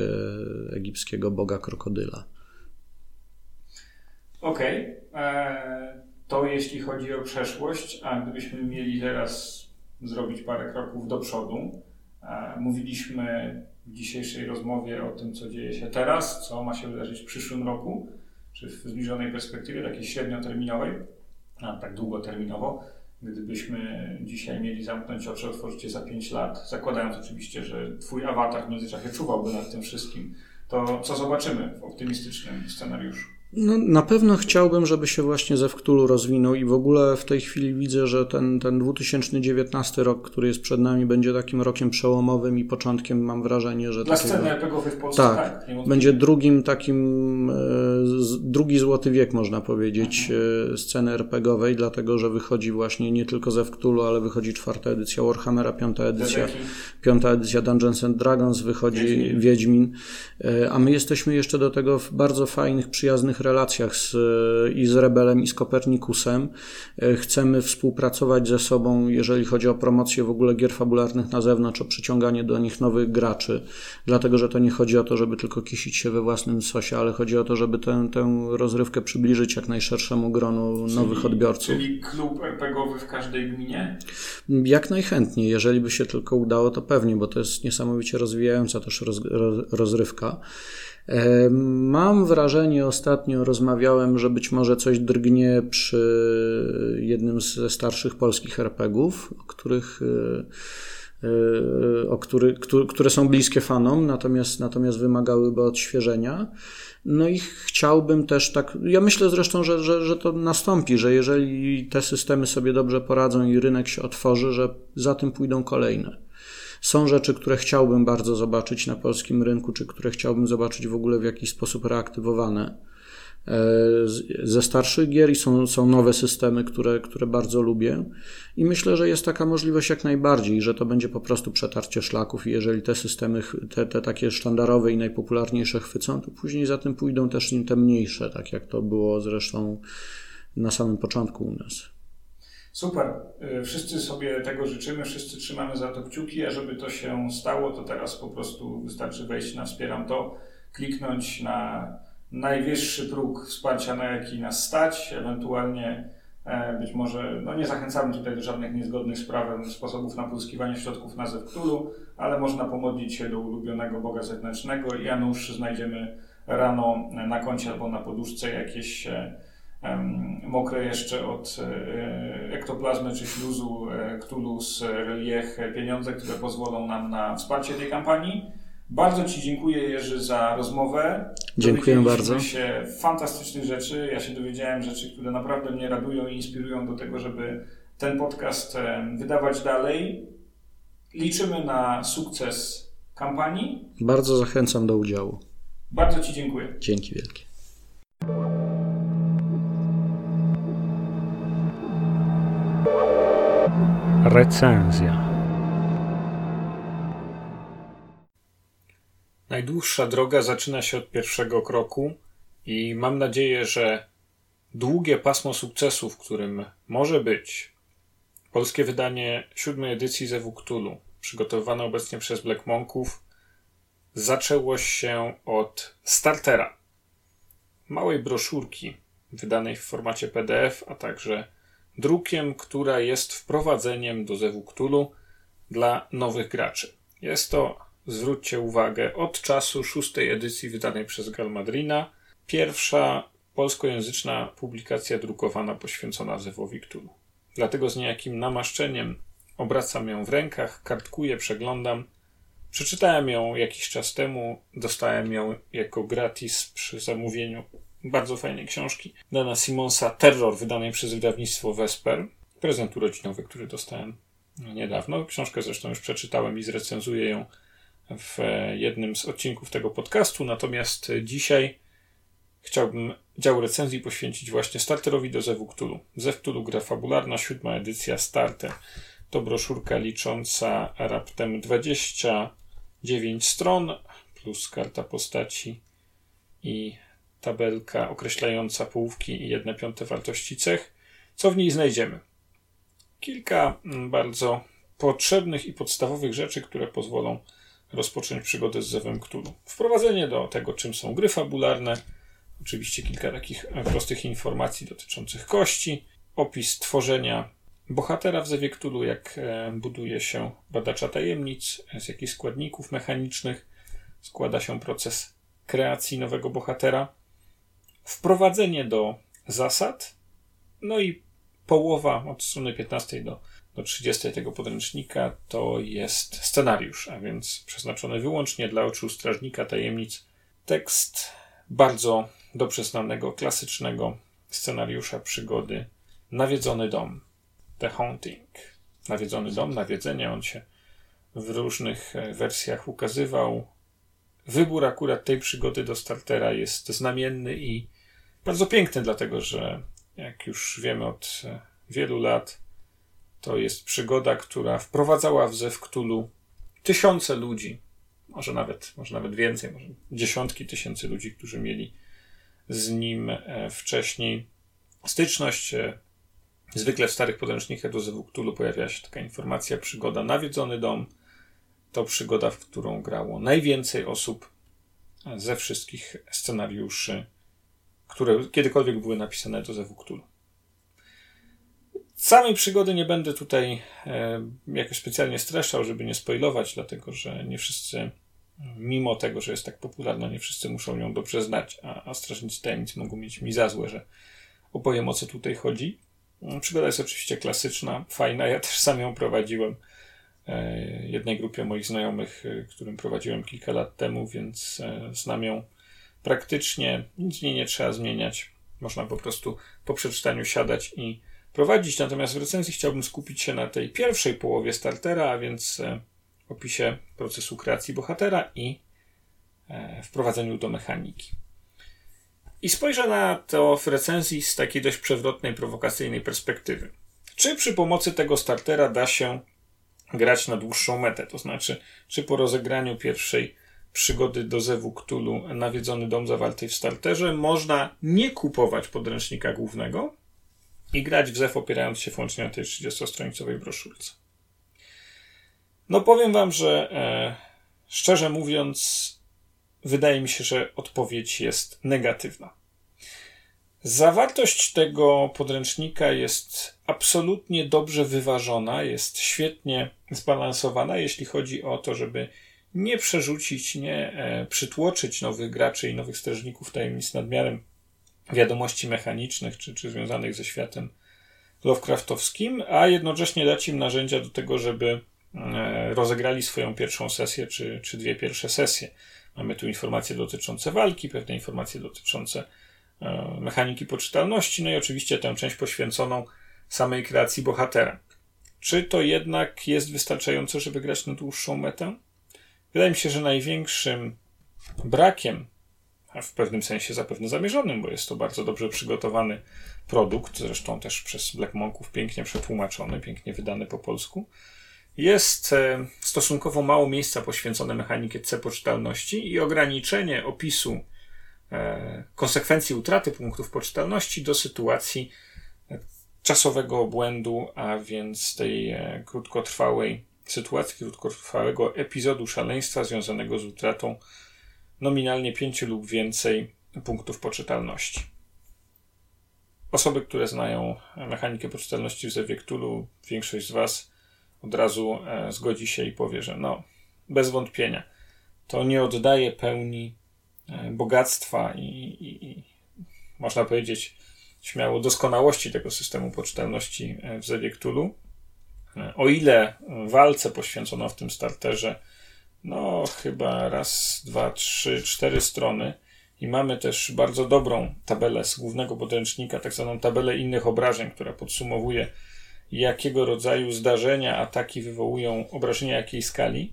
egipskiego boga krokodyla. Okej. Okay. Eee, to jeśli chodzi o przeszłość, a gdybyśmy mieli teraz zrobić parę kroków do przodu, e, mówiliśmy w dzisiejszej rozmowie o tym, co dzieje się teraz, co ma się wydarzyć w przyszłym roku, czy w zbliżonej perspektywie, takiej średnioterminowej, a tak długoterminowo. Gdybyśmy dzisiaj mieli zamknąć oczy, otworzyć je za 5 lat, zakładając oczywiście, że Twój awatar w międzyczasie czuwałby nad tym wszystkim, to co zobaczymy w optymistycznym scenariuszu? No, na pewno chciałbym, żeby się właśnie ze Wktulu rozwinął i w ogóle w tej chwili widzę, że ten, ten 2019 rok, który jest przed nami, będzie takim rokiem przełomowym i początkiem, mam wrażenie, że... Dla sceny RPGowej w Polsce, tak. tak będzie drugim takim, e, drugi złoty wiek, można powiedzieć, mhm. E, sceny RPGowej, dlatego, że wychodzi właśnie nie tylko ze Wktulu, ale wychodzi czwarta edycja Warhammera, piąta edycja, piąta edycja Dungeons and Dragons, wychodzi Wiedźmin. Wiedźmin, e, a my jesteśmy jeszcze do tego w bardzo fajnych, przyjaznych relacjach z, i z Rebelem, i z Kopernikusem. E, chcemy współpracować ze sobą, jeżeli chodzi o promocję w ogóle gier fabularnych na zewnątrz, o przyciąganie do nich nowych graczy, dlatego że to nie chodzi o to, żeby tylko kisić się we własnym sosie, ale chodzi o to, żeby tę, tę rozrywkę przybliżyć jak najszerszemu gronu czyli, nowych odbiorców. Czyli klub RPGowy w każdej gminie? Jak najchętniej. Jeżeli by się tylko udało, to pewnie, bo to jest niesamowicie rozwijająca też roz, rozrywka. Mam wrażenie, ostatnio rozmawiałem, że być może coś drgnie przy jednym ze starszych polskich RPGów, o których e, e, o który, które są bliskie fanom, natomiast, natomiast wymagałyby odświeżenia. No i chciałbym też tak, ja myślę zresztą, że, że, że to nastąpi, że jeżeli te systemy sobie dobrze poradzą i rynek się otworzy, że za tym pójdą kolejne. Są rzeczy, które chciałbym bardzo zobaczyć na polskim rynku, czy które chciałbym zobaczyć w ogóle w jakiś sposób reaktywowane e, ze starszych gier i są, są nowe systemy, które, które bardzo lubię. I myślę, że jest taka możliwość jak najbardziej, że to będzie po prostu przetarcie szlaków i jeżeli te systemy, te, te takie sztandarowe i najpopularniejsze chwycą, to później za tym pójdą też te mniejsze, tak jak to było zresztą na samym początku u nas. Super. Y, wszyscy sobie tego życzymy, wszyscy trzymamy za to kciuki, a żeby to się stało, to teraz po prostu wystarczy wejść na Wspieram to, kliknąć na najwyższy próg wsparcia, na jaki nas stać, ewentualnie e, być może, no nie zachęcamy tutaj do żadnych niezgodnych z prawem sposobów na pozyskiwanie środków na Zewktulu, ale można pomodlić się do ulubionego Boga zewnętrznego i Janusz znajdziemy rano na koncie albo na poduszce jakieś mokre jeszcze od e, ektoplazmy czy śluzu Ktulu z relief pieniądze, które pozwolą nam na wsparcie tej kampanii. Bardzo Ci dziękuję Jerzy za rozmowę. Dziękuję bardzo. się fantastycznych rzeczy. Ja się dowiedziałem rzeczy, które naprawdę mnie radują i inspirują do tego, żeby ten podcast wydawać dalej. Liczymy na sukces kampanii. Bardzo zachęcam do udziału. Bardzo Ci dziękuję. Dzięki wielkie. Recenzja. Najdłuższa droga zaczyna się od pierwszego kroku i mam nadzieję, że długie pasmo sukcesu, w którym może być polskie wydanie siódmej edycji Zewu Cthulhu, przygotowywane obecnie przez Black Monków, zaczęło się od startera. Małej broszurki wydanej w formacie PDF, a także drukiem, która jest wprowadzeniem do Zewu Cthulhu dla nowych graczy. Jest to, zwróćcie uwagę, od czasu szóstej edycji wydanej przez Galmadrina, pierwsza polskojęzyczna publikacja drukowana poświęcona Zewowi Cthulhu. Dlatego z niejakim namaszczeniem obracam ją w rękach, kartkuję, przeglądam. Przeczytałem ją jakiś czas temu, dostałem ją jako gratis przy zamówieniu bardzo fajnej książki Dana Simonsa Terror, wydanej przez wydawnictwo Vesper. Prezent urodzinowy, który dostałem niedawno. Książkę zresztą już przeczytałem i zrecenzuję ją w jednym z odcinków tego podcastu. Natomiast dzisiaj chciałbym dział recenzji poświęcić właśnie starterowi do Zewu Cthulhu. Zew Cthulhu gra fabularna, siódma edycja starter. To broszurka licząca raptem 29 stron plus karta postaci i tabelka określająca połówki i jedne piąte wartości cech. Co w niej znajdziemy? Kilka mm, bardzo potrzebnych i podstawowych rzeczy, które pozwolą rozpocząć przygodę z Zewem Cthulhu. Wprowadzenie do tego, czym są gry fabularne, oczywiście kilka takich prostych informacji dotyczących kości, opis tworzenia bohatera w Zewie Cthulhu, jak e, buduje się badacza tajemnic, z jakich składników mechanicznych składa się proces kreacji nowego bohatera, wprowadzenie do zasad, no i połowa od strony 15 do, do 30 tego podręcznika to jest scenariusz, a więc przeznaczony wyłącznie dla oczu strażnika tajemnic. Tekst bardzo dobrze znanego, klasycznego scenariusza przygody Nawiedzony dom. The Haunting. Nawiedzony dom, nawiedzenie, on się w różnych e, wersjach ukazywał. Wybór akurat tej przygody do startera jest znamienny i bardzo piękny, dlatego że jak już wiemy od e, wielu lat, to jest przygoda, która wprowadzała w Zew Cthulhu tysiące ludzi, może nawet, może nawet więcej, może dziesiątki tysięcy ludzi, którzy mieli z nim e, wcześniej styczność. Zwykle w starych podręcznikach do Cthulhu pojawia się taka informacja, przygoda Nawiedzony Dom. To przygoda, w którą grało najwięcej osób ze wszystkich scenariuszy które kiedykolwiek były napisane do Cthulhu. Samej przygody nie będę tutaj e, jakoś specjalnie streszczał, żeby nie spoilować, dlatego że nie wszyscy, mimo tego, że jest tak popularna, nie wszyscy muszą ją dobrze znać, a, a strażnicy tajemnic mogą mieć mi za złe, że opowiem o co tutaj chodzi. Przygoda jest oczywiście klasyczna, fajna. Ja też sam ją prowadziłem e, jednej grupie moich znajomych, e, którym prowadziłem kilka lat temu, więc e, znam ją praktycznie nic nie, nie trzeba zmieniać. Można po prostu po przeczytaniu siadać i prowadzić. Natomiast w recenzji chciałbym skupić się na tej pierwszej połowie startera, a więc opisie procesu kreacji bohatera i wprowadzeniu do mechaniki. I spojrzę na to w recenzji z takiej dość przewrotnej, prowokacyjnej perspektywy. Czy przy pomocy tego startera da się grać na dłuższą metę? To znaczy, czy po rozegraniu pierwszej przygody do Zewu Cthulhu Nawiedzony Dom zawartej w starterze można nie kupować podręcznika głównego, i grać w ZEF opierając się wyłącznie na tej 30-stronicowej broszurce. No powiem wam, że e, szczerze mówiąc, wydaje mi się, że odpowiedź jest negatywna. Zawartość tego podręcznika jest absolutnie dobrze wyważona, jest świetnie zbalansowana, jeśli chodzi o to, żeby nie przerzucić, nie e, przytłoczyć nowych graczy i nowych strażników tajemnic nadmiarem wiadomości mechanicznych czy, czy związanych ze światem Lovecraftowskim, a jednocześnie dać im narzędzia do tego, żeby e, rozegrali swoją pierwszą sesję czy, czy dwie pierwsze sesje. Mamy tu informacje dotyczące walki, pewne informacje dotyczące e, mechaniki poczytalności, no i oczywiście tę część poświęconą samej kreacji bohatera. Czy to jednak jest wystarczające, żeby grać na dłuższą metę? Wydaje mi się, że największym brakiem, a w pewnym sensie zapewne zamierzonym, bo jest to bardzo dobrze przygotowany produkt, zresztą też przez Black Monków pięknie przetłumaczony, pięknie wydany po polsku, jest e, stosunkowo mało miejsca poświęcone mechanice poczytalności i ograniczenie opisu e, konsekwencji utraty punktów poczytalności do sytuacji e, czasowego obłędu, a więc tej krótkotrwałej sytuacji, krótkotrwałego epizodu szaleństwa związanego z utratą nominalnie pięciu lub więcej punktów poczytalności. Osoby, które znają mechanikę poczytalności w Zewie Cthulhu, większość z Was od razu e, zgodzi się i powie, że no, bez wątpienia, to nie oddaje pełni e, bogactwa i, i, i można powiedzieć śmiało doskonałości tego systemu poczytalności e, w Zewie Cthulhu. O ile walce poświęcono w tym starterze, no chyba raz, dwa, trzy, cztery strony i mamy też bardzo dobrą tabelę z głównego podręcznika, tak zwaną tabelę innych obrażeń, która podsumowuje jakiego rodzaju zdarzenia, ataki wywołują obrażenia jakiej skali,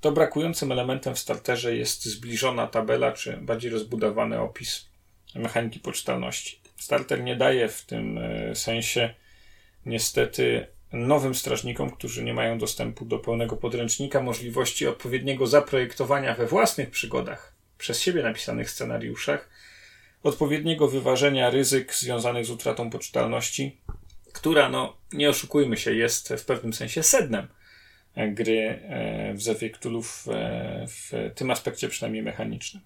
to brakującym elementem w starterze jest zbliżona tabela, czy bardziej rozbudowany opis mechaniki poczytalności. Starter nie daje w tym e, sensie niestety nowym strażnikom, którzy nie mają dostępu do pełnego podręcznika, możliwości odpowiedniego zaprojektowania we własnych przygodach przez siebie napisanych scenariuszach, odpowiedniego wyważenia ryzyk związanych z utratą poczytalności, która, no, nie oszukujmy się, jest w pewnym sensie sednem gry e, w Zewie Cthulhu e, w tym aspekcie przynajmniej mechanicznym.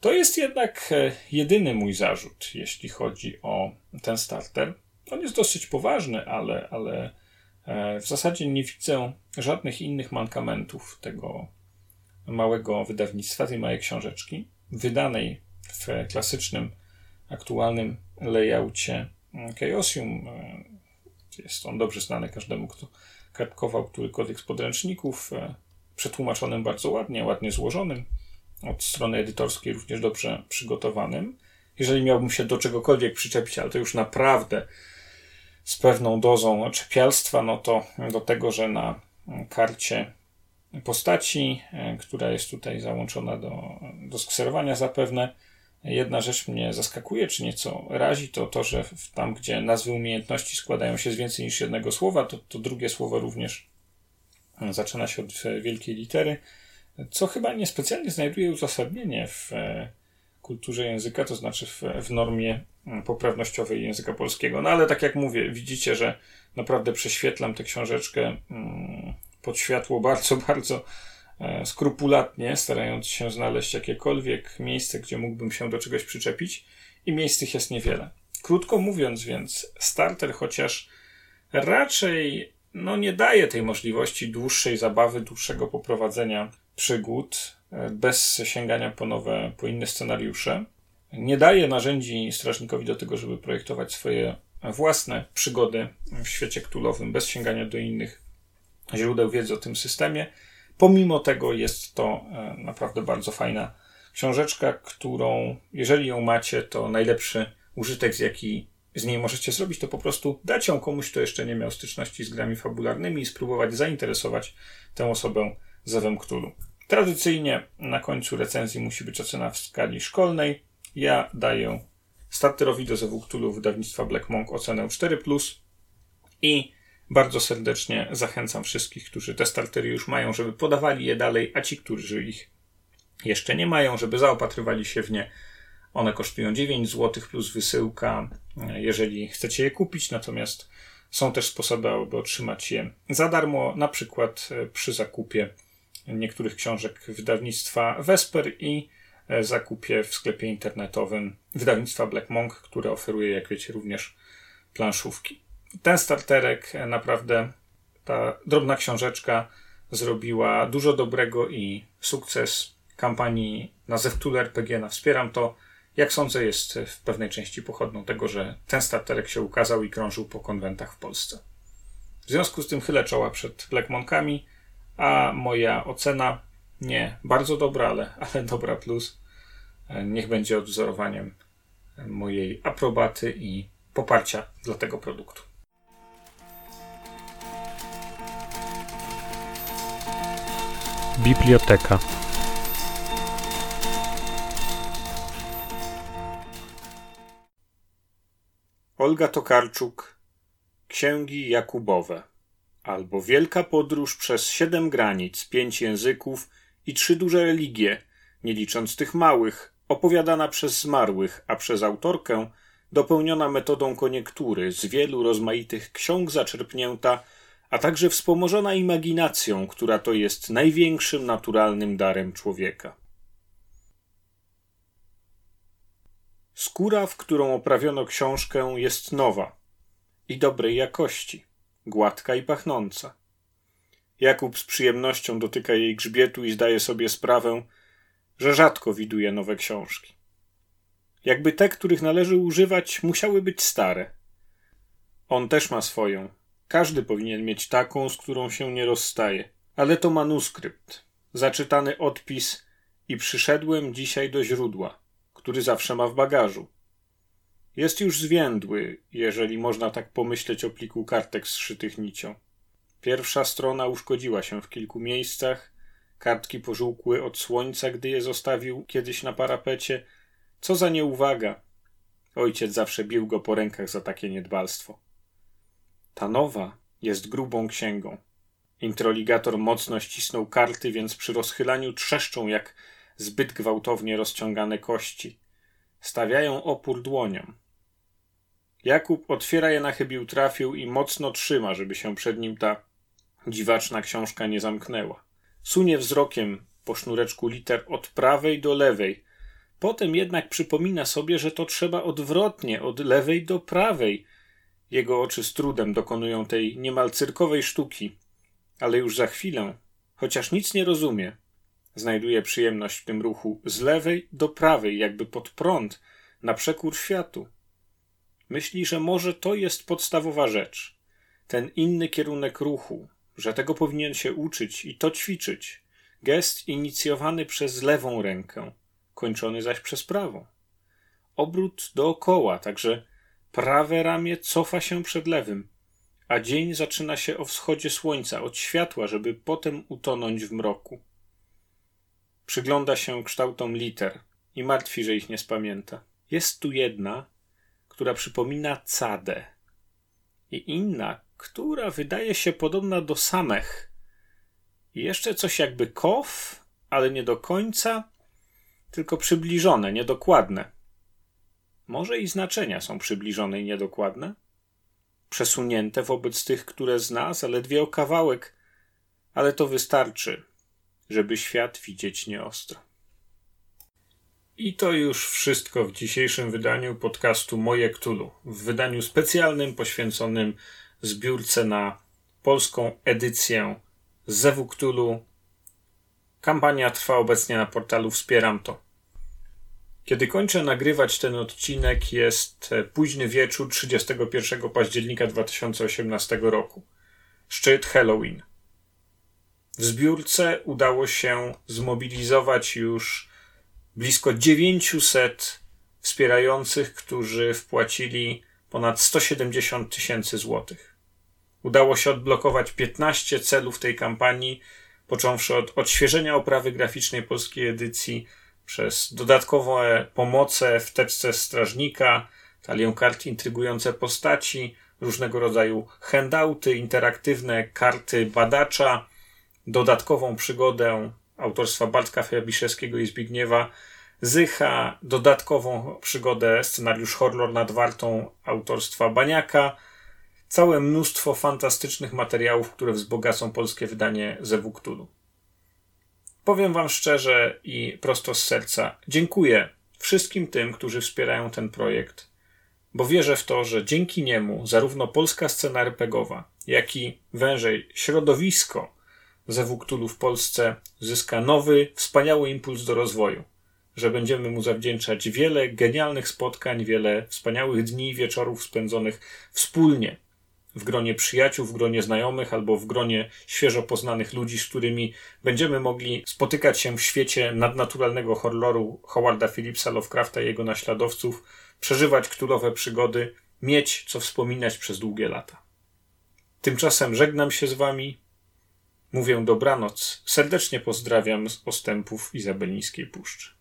To jest jednak e, jedyny mój zarzut, jeśli chodzi o ten starter. On jest dosyć poważny, ale, ale w zasadzie nie widzę żadnych innych mankamentów tego małego wydawnictwa, tej małej książeczki, wydanej w klasycznym, aktualnym layoutie Chaosium. E, jest on dobrze znany każdemu, kto kartkował którykolwiek z podręczników, e, przetłumaczonym bardzo ładnie, ładnie złożonym, od strony edytorskiej również dobrze przygotowanym. Jeżeli miałbym się do czegokolwiek przyczepić, ale to już naprawdę z pewną dozą czepialstwa, no to do tego, że na karcie postaci, e, która jest tutaj załączona do, do skserowania zapewne, Jedna rzecz mnie zaskakuje, czy nieco razi, to to, że tam, gdzie nazwy umiejętności składają się z więcej niż jednego słowa, to, to drugie słowo również e, zaczyna się od e, wielkiej litery, co chyba niespecjalnie znajduje uzasadnienie w e, kulturze języka, to znaczy w, w normie poprawnościowej języka polskiego. No ale tak jak mówię, widzicie, że naprawdę prześwietlam tę książeczkę mm, pod światło bardzo, bardzo skrupulatnie, starając się znaleźć jakiekolwiek miejsce, gdzie mógłbym się do czegoś przyczepić, i miejsc tych jest niewiele. Krótko mówiąc, więc starter, chociaż raczej no, nie daje tej możliwości dłuższej zabawy, dłuższego poprowadzenia przygód e, bez sięgania po nowe, po inne scenariusze. Nie daje narzędzi strażnikowi do tego, żeby projektować swoje własne przygody w świecie ktulowym bez sięgania do innych źródeł wiedzy o tym systemie. Pomimo tego jest to e, naprawdę bardzo fajna książeczka, którą, jeżeli ją macie, to najlepszy użytek, z jaki z niej możecie zrobić, to po prostu dać ją komuś, kto jeszcze nie miał styczności z grami fabularnymi i spróbować zainteresować tę osobę zewem Cthulhu. Tradycyjnie na końcu recenzji musi być ocena w skali szkolnej. Ja daję starterowi do zewu Cthulhu wydawnictwa Black Monk ocenę 4+, i bardzo serdecznie zachęcam wszystkich, którzy te startery już mają, żeby podawali je dalej, a ci, którzy ich jeszcze nie mają, żeby zaopatrywali się w nie, One kosztują 9 zł plus wysyłka, jeżeli chcecie je kupić, natomiast są też sposoby, aby otrzymać je za darmo, na przykład przy zakupie niektórych książek wydawnictwa Vesper i zakupie w sklepie internetowym wydawnictwa Black Monk, które oferuje, jak wiecie, również planszówki. Ten starterek naprawdę, ta drobna książeczka zrobiła dużo dobrego i sukces kampanii na Zewtul RPG na Wspieram to, jak sądzę, jest w pewnej części pochodną tego, że ten starterek się ukazał i krążył po konwentach w Polsce. W związku z tym chylę czoła przed Black Monkami, a moja ocena nie bardzo dobra, ale, ale dobra plus. Niech będzie odwzorowaniem mojej aprobaty i poparcia dla tego produktu. Biblioteka. Olga Tokarczuk Księgi Jakubowe albo Wielka podróż przez siedem granic, pięć języków i trzy duże religie, nie licząc tych małych, opowiadana przez zmarłych, a przez autorkę dopełniona metodą koniektury z wielu rozmaitych ksiąg zaczerpnięta, a także wspomożona imaginacją, która to jest największym naturalnym darem człowieka. Skóra, w którą oprawiono książkę, jest nowa i dobrej jakości, gładka i pachnąca. Jakub z przyjemnością dotyka jej grzbietu i zdaje sobie sprawę, że rzadko widuje nowe książki. Jakby te, których należy używać, musiały być stare. On też ma swoją. Każdy powinien mieć taką, z którą się nie rozstaje. Ale to manuskrypt, zaczytany odpis i przyszedłem dzisiaj do źródła, który zawsze ma w bagażu. Jest już zwiędły, jeżeli można tak pomyśleć o pliku kartek zszytych nicią. Pierwsza strona uszkodziła się w kilku miejscach, kartki pożółkły od słońca, gdy je zostawił kiedyś na parapecie, co za nieuwaga! Ojciec zawsze bił go po rękach za takie niedbalstwo. Ta nowa jest grubą księgą. Introligator mocno ścisnął karty, więc przy rozchylaniu trzeszczą jak zbyt gwałtownie rozciągane kości. Stawiają opór dłoniom. Jakub otwiera je na chybił trafił i mocno trzyma, żeby się przed nim ta dziwaczna książka nie zamknęła. Sunie wzrokiem po sznureczku liter od prawej do lewej, Potem jednak przypomina sobie, że to trzeba odwrotnie, od lewej do prawej. Jego oczy z trudem dokonują tej niemal cyrkowej sztuki, ale już za chwilę, chociaż nic nie rozumie, znajduje przyjemność w tym ruchu z lewej do prawej, jakby pod prąd, na przekór światu. Myśli, że może to jest podstawowa rzecz, ten inny kierunek ruchu, że tego powinien się uczyć i to ćwiczyć. Gest inicjowany przez lewą rękę kończony zaś przez prawą. Obrót dookoła, także prawe ramię cofa się przed lewym, a dzień zaczyna się o wschodzie słońca, od światła, żeby potem utonąć w mroku. Przygląda się kształtom liter i martwi, że ich nie spamięta. Jest tu jedna, która przypomina cadę, i inna, która wydaje się podobna do samech. I jeszcze coś jakby kow, ale nie do końca, tylko przybliżone, niedokładne. Może i znaczenia są przybliżone i niedokładne? Przesunięte wobec tych, które zna, zaledwie o kawałek, ale to wystarczy, żeby świat widzieć nieostro. I to już wszystko w dzisiejszym wydaniu podcastu Moje Ktulu. W wydaniu specjalnym poświęconym zbiórce na polską edycję Zewu Ktulu Kampania trwa obecnie na portalu Wspieram to. Kiedy kończę nagrywać ten odcinek, jest e, późny wieczór 31 października 2018 roku. Szczyt Halloween. W zbiórce udało się zmobilizować już blisko 900 wspierających, którzy wpłacili ponad 170 tysięcy złotych. Udało się odblokować 15 celów tej kampanii, począwszy od odświeżenia oprawy graficznej polskiej edycji, przez dodatkowe pomoce w teczce strażnika, talię kart intrygujące postaci, różnego rodzaju handouty, interaktywne karty badacza, dodatkową przygodę autorstwa Bartka Fabiszewskiego i Zbigniewa Zycha, dodatkową przygodę, scenariusz horror nad wartą autorstwa Baniaka, całe mnóstwo fantastycznych materiałów, które wzbogacą polskie wydanie Zewu Cthulhu. Powiem Wam szczerze i prosto z serca, dziękuję wszystkim tym, którzy wspierają ten projekt, bo wierzę w to, że dzięki niemu zarówno polska scena RPGowa, jak i wężej środowisko Zewu Cthulhu w Polsce zyska nowy, wspaniały impuls do rozwoju że będziemy mu zawdzięczać wiele genialnych spotkań, wiele wspaniałych dni i wieczorów spędzonych wspólnie w gronie przyjaciół, w gronie znajomych albo w gronie świeżo poznanych ludzi, z którymi będziemy mogli spotykać się w świecie nadnaturalnego horroru Howarda Phillipsa Lovecrafta i jego naśladowców, przeżywać ktulowe przygody, mieć co wspominać przez długie lata. Tymczasem żegnam się z wami. Mówię dobranoc. Serdecznie pozdrawiam z postępów Izabelińskiej Puszczy.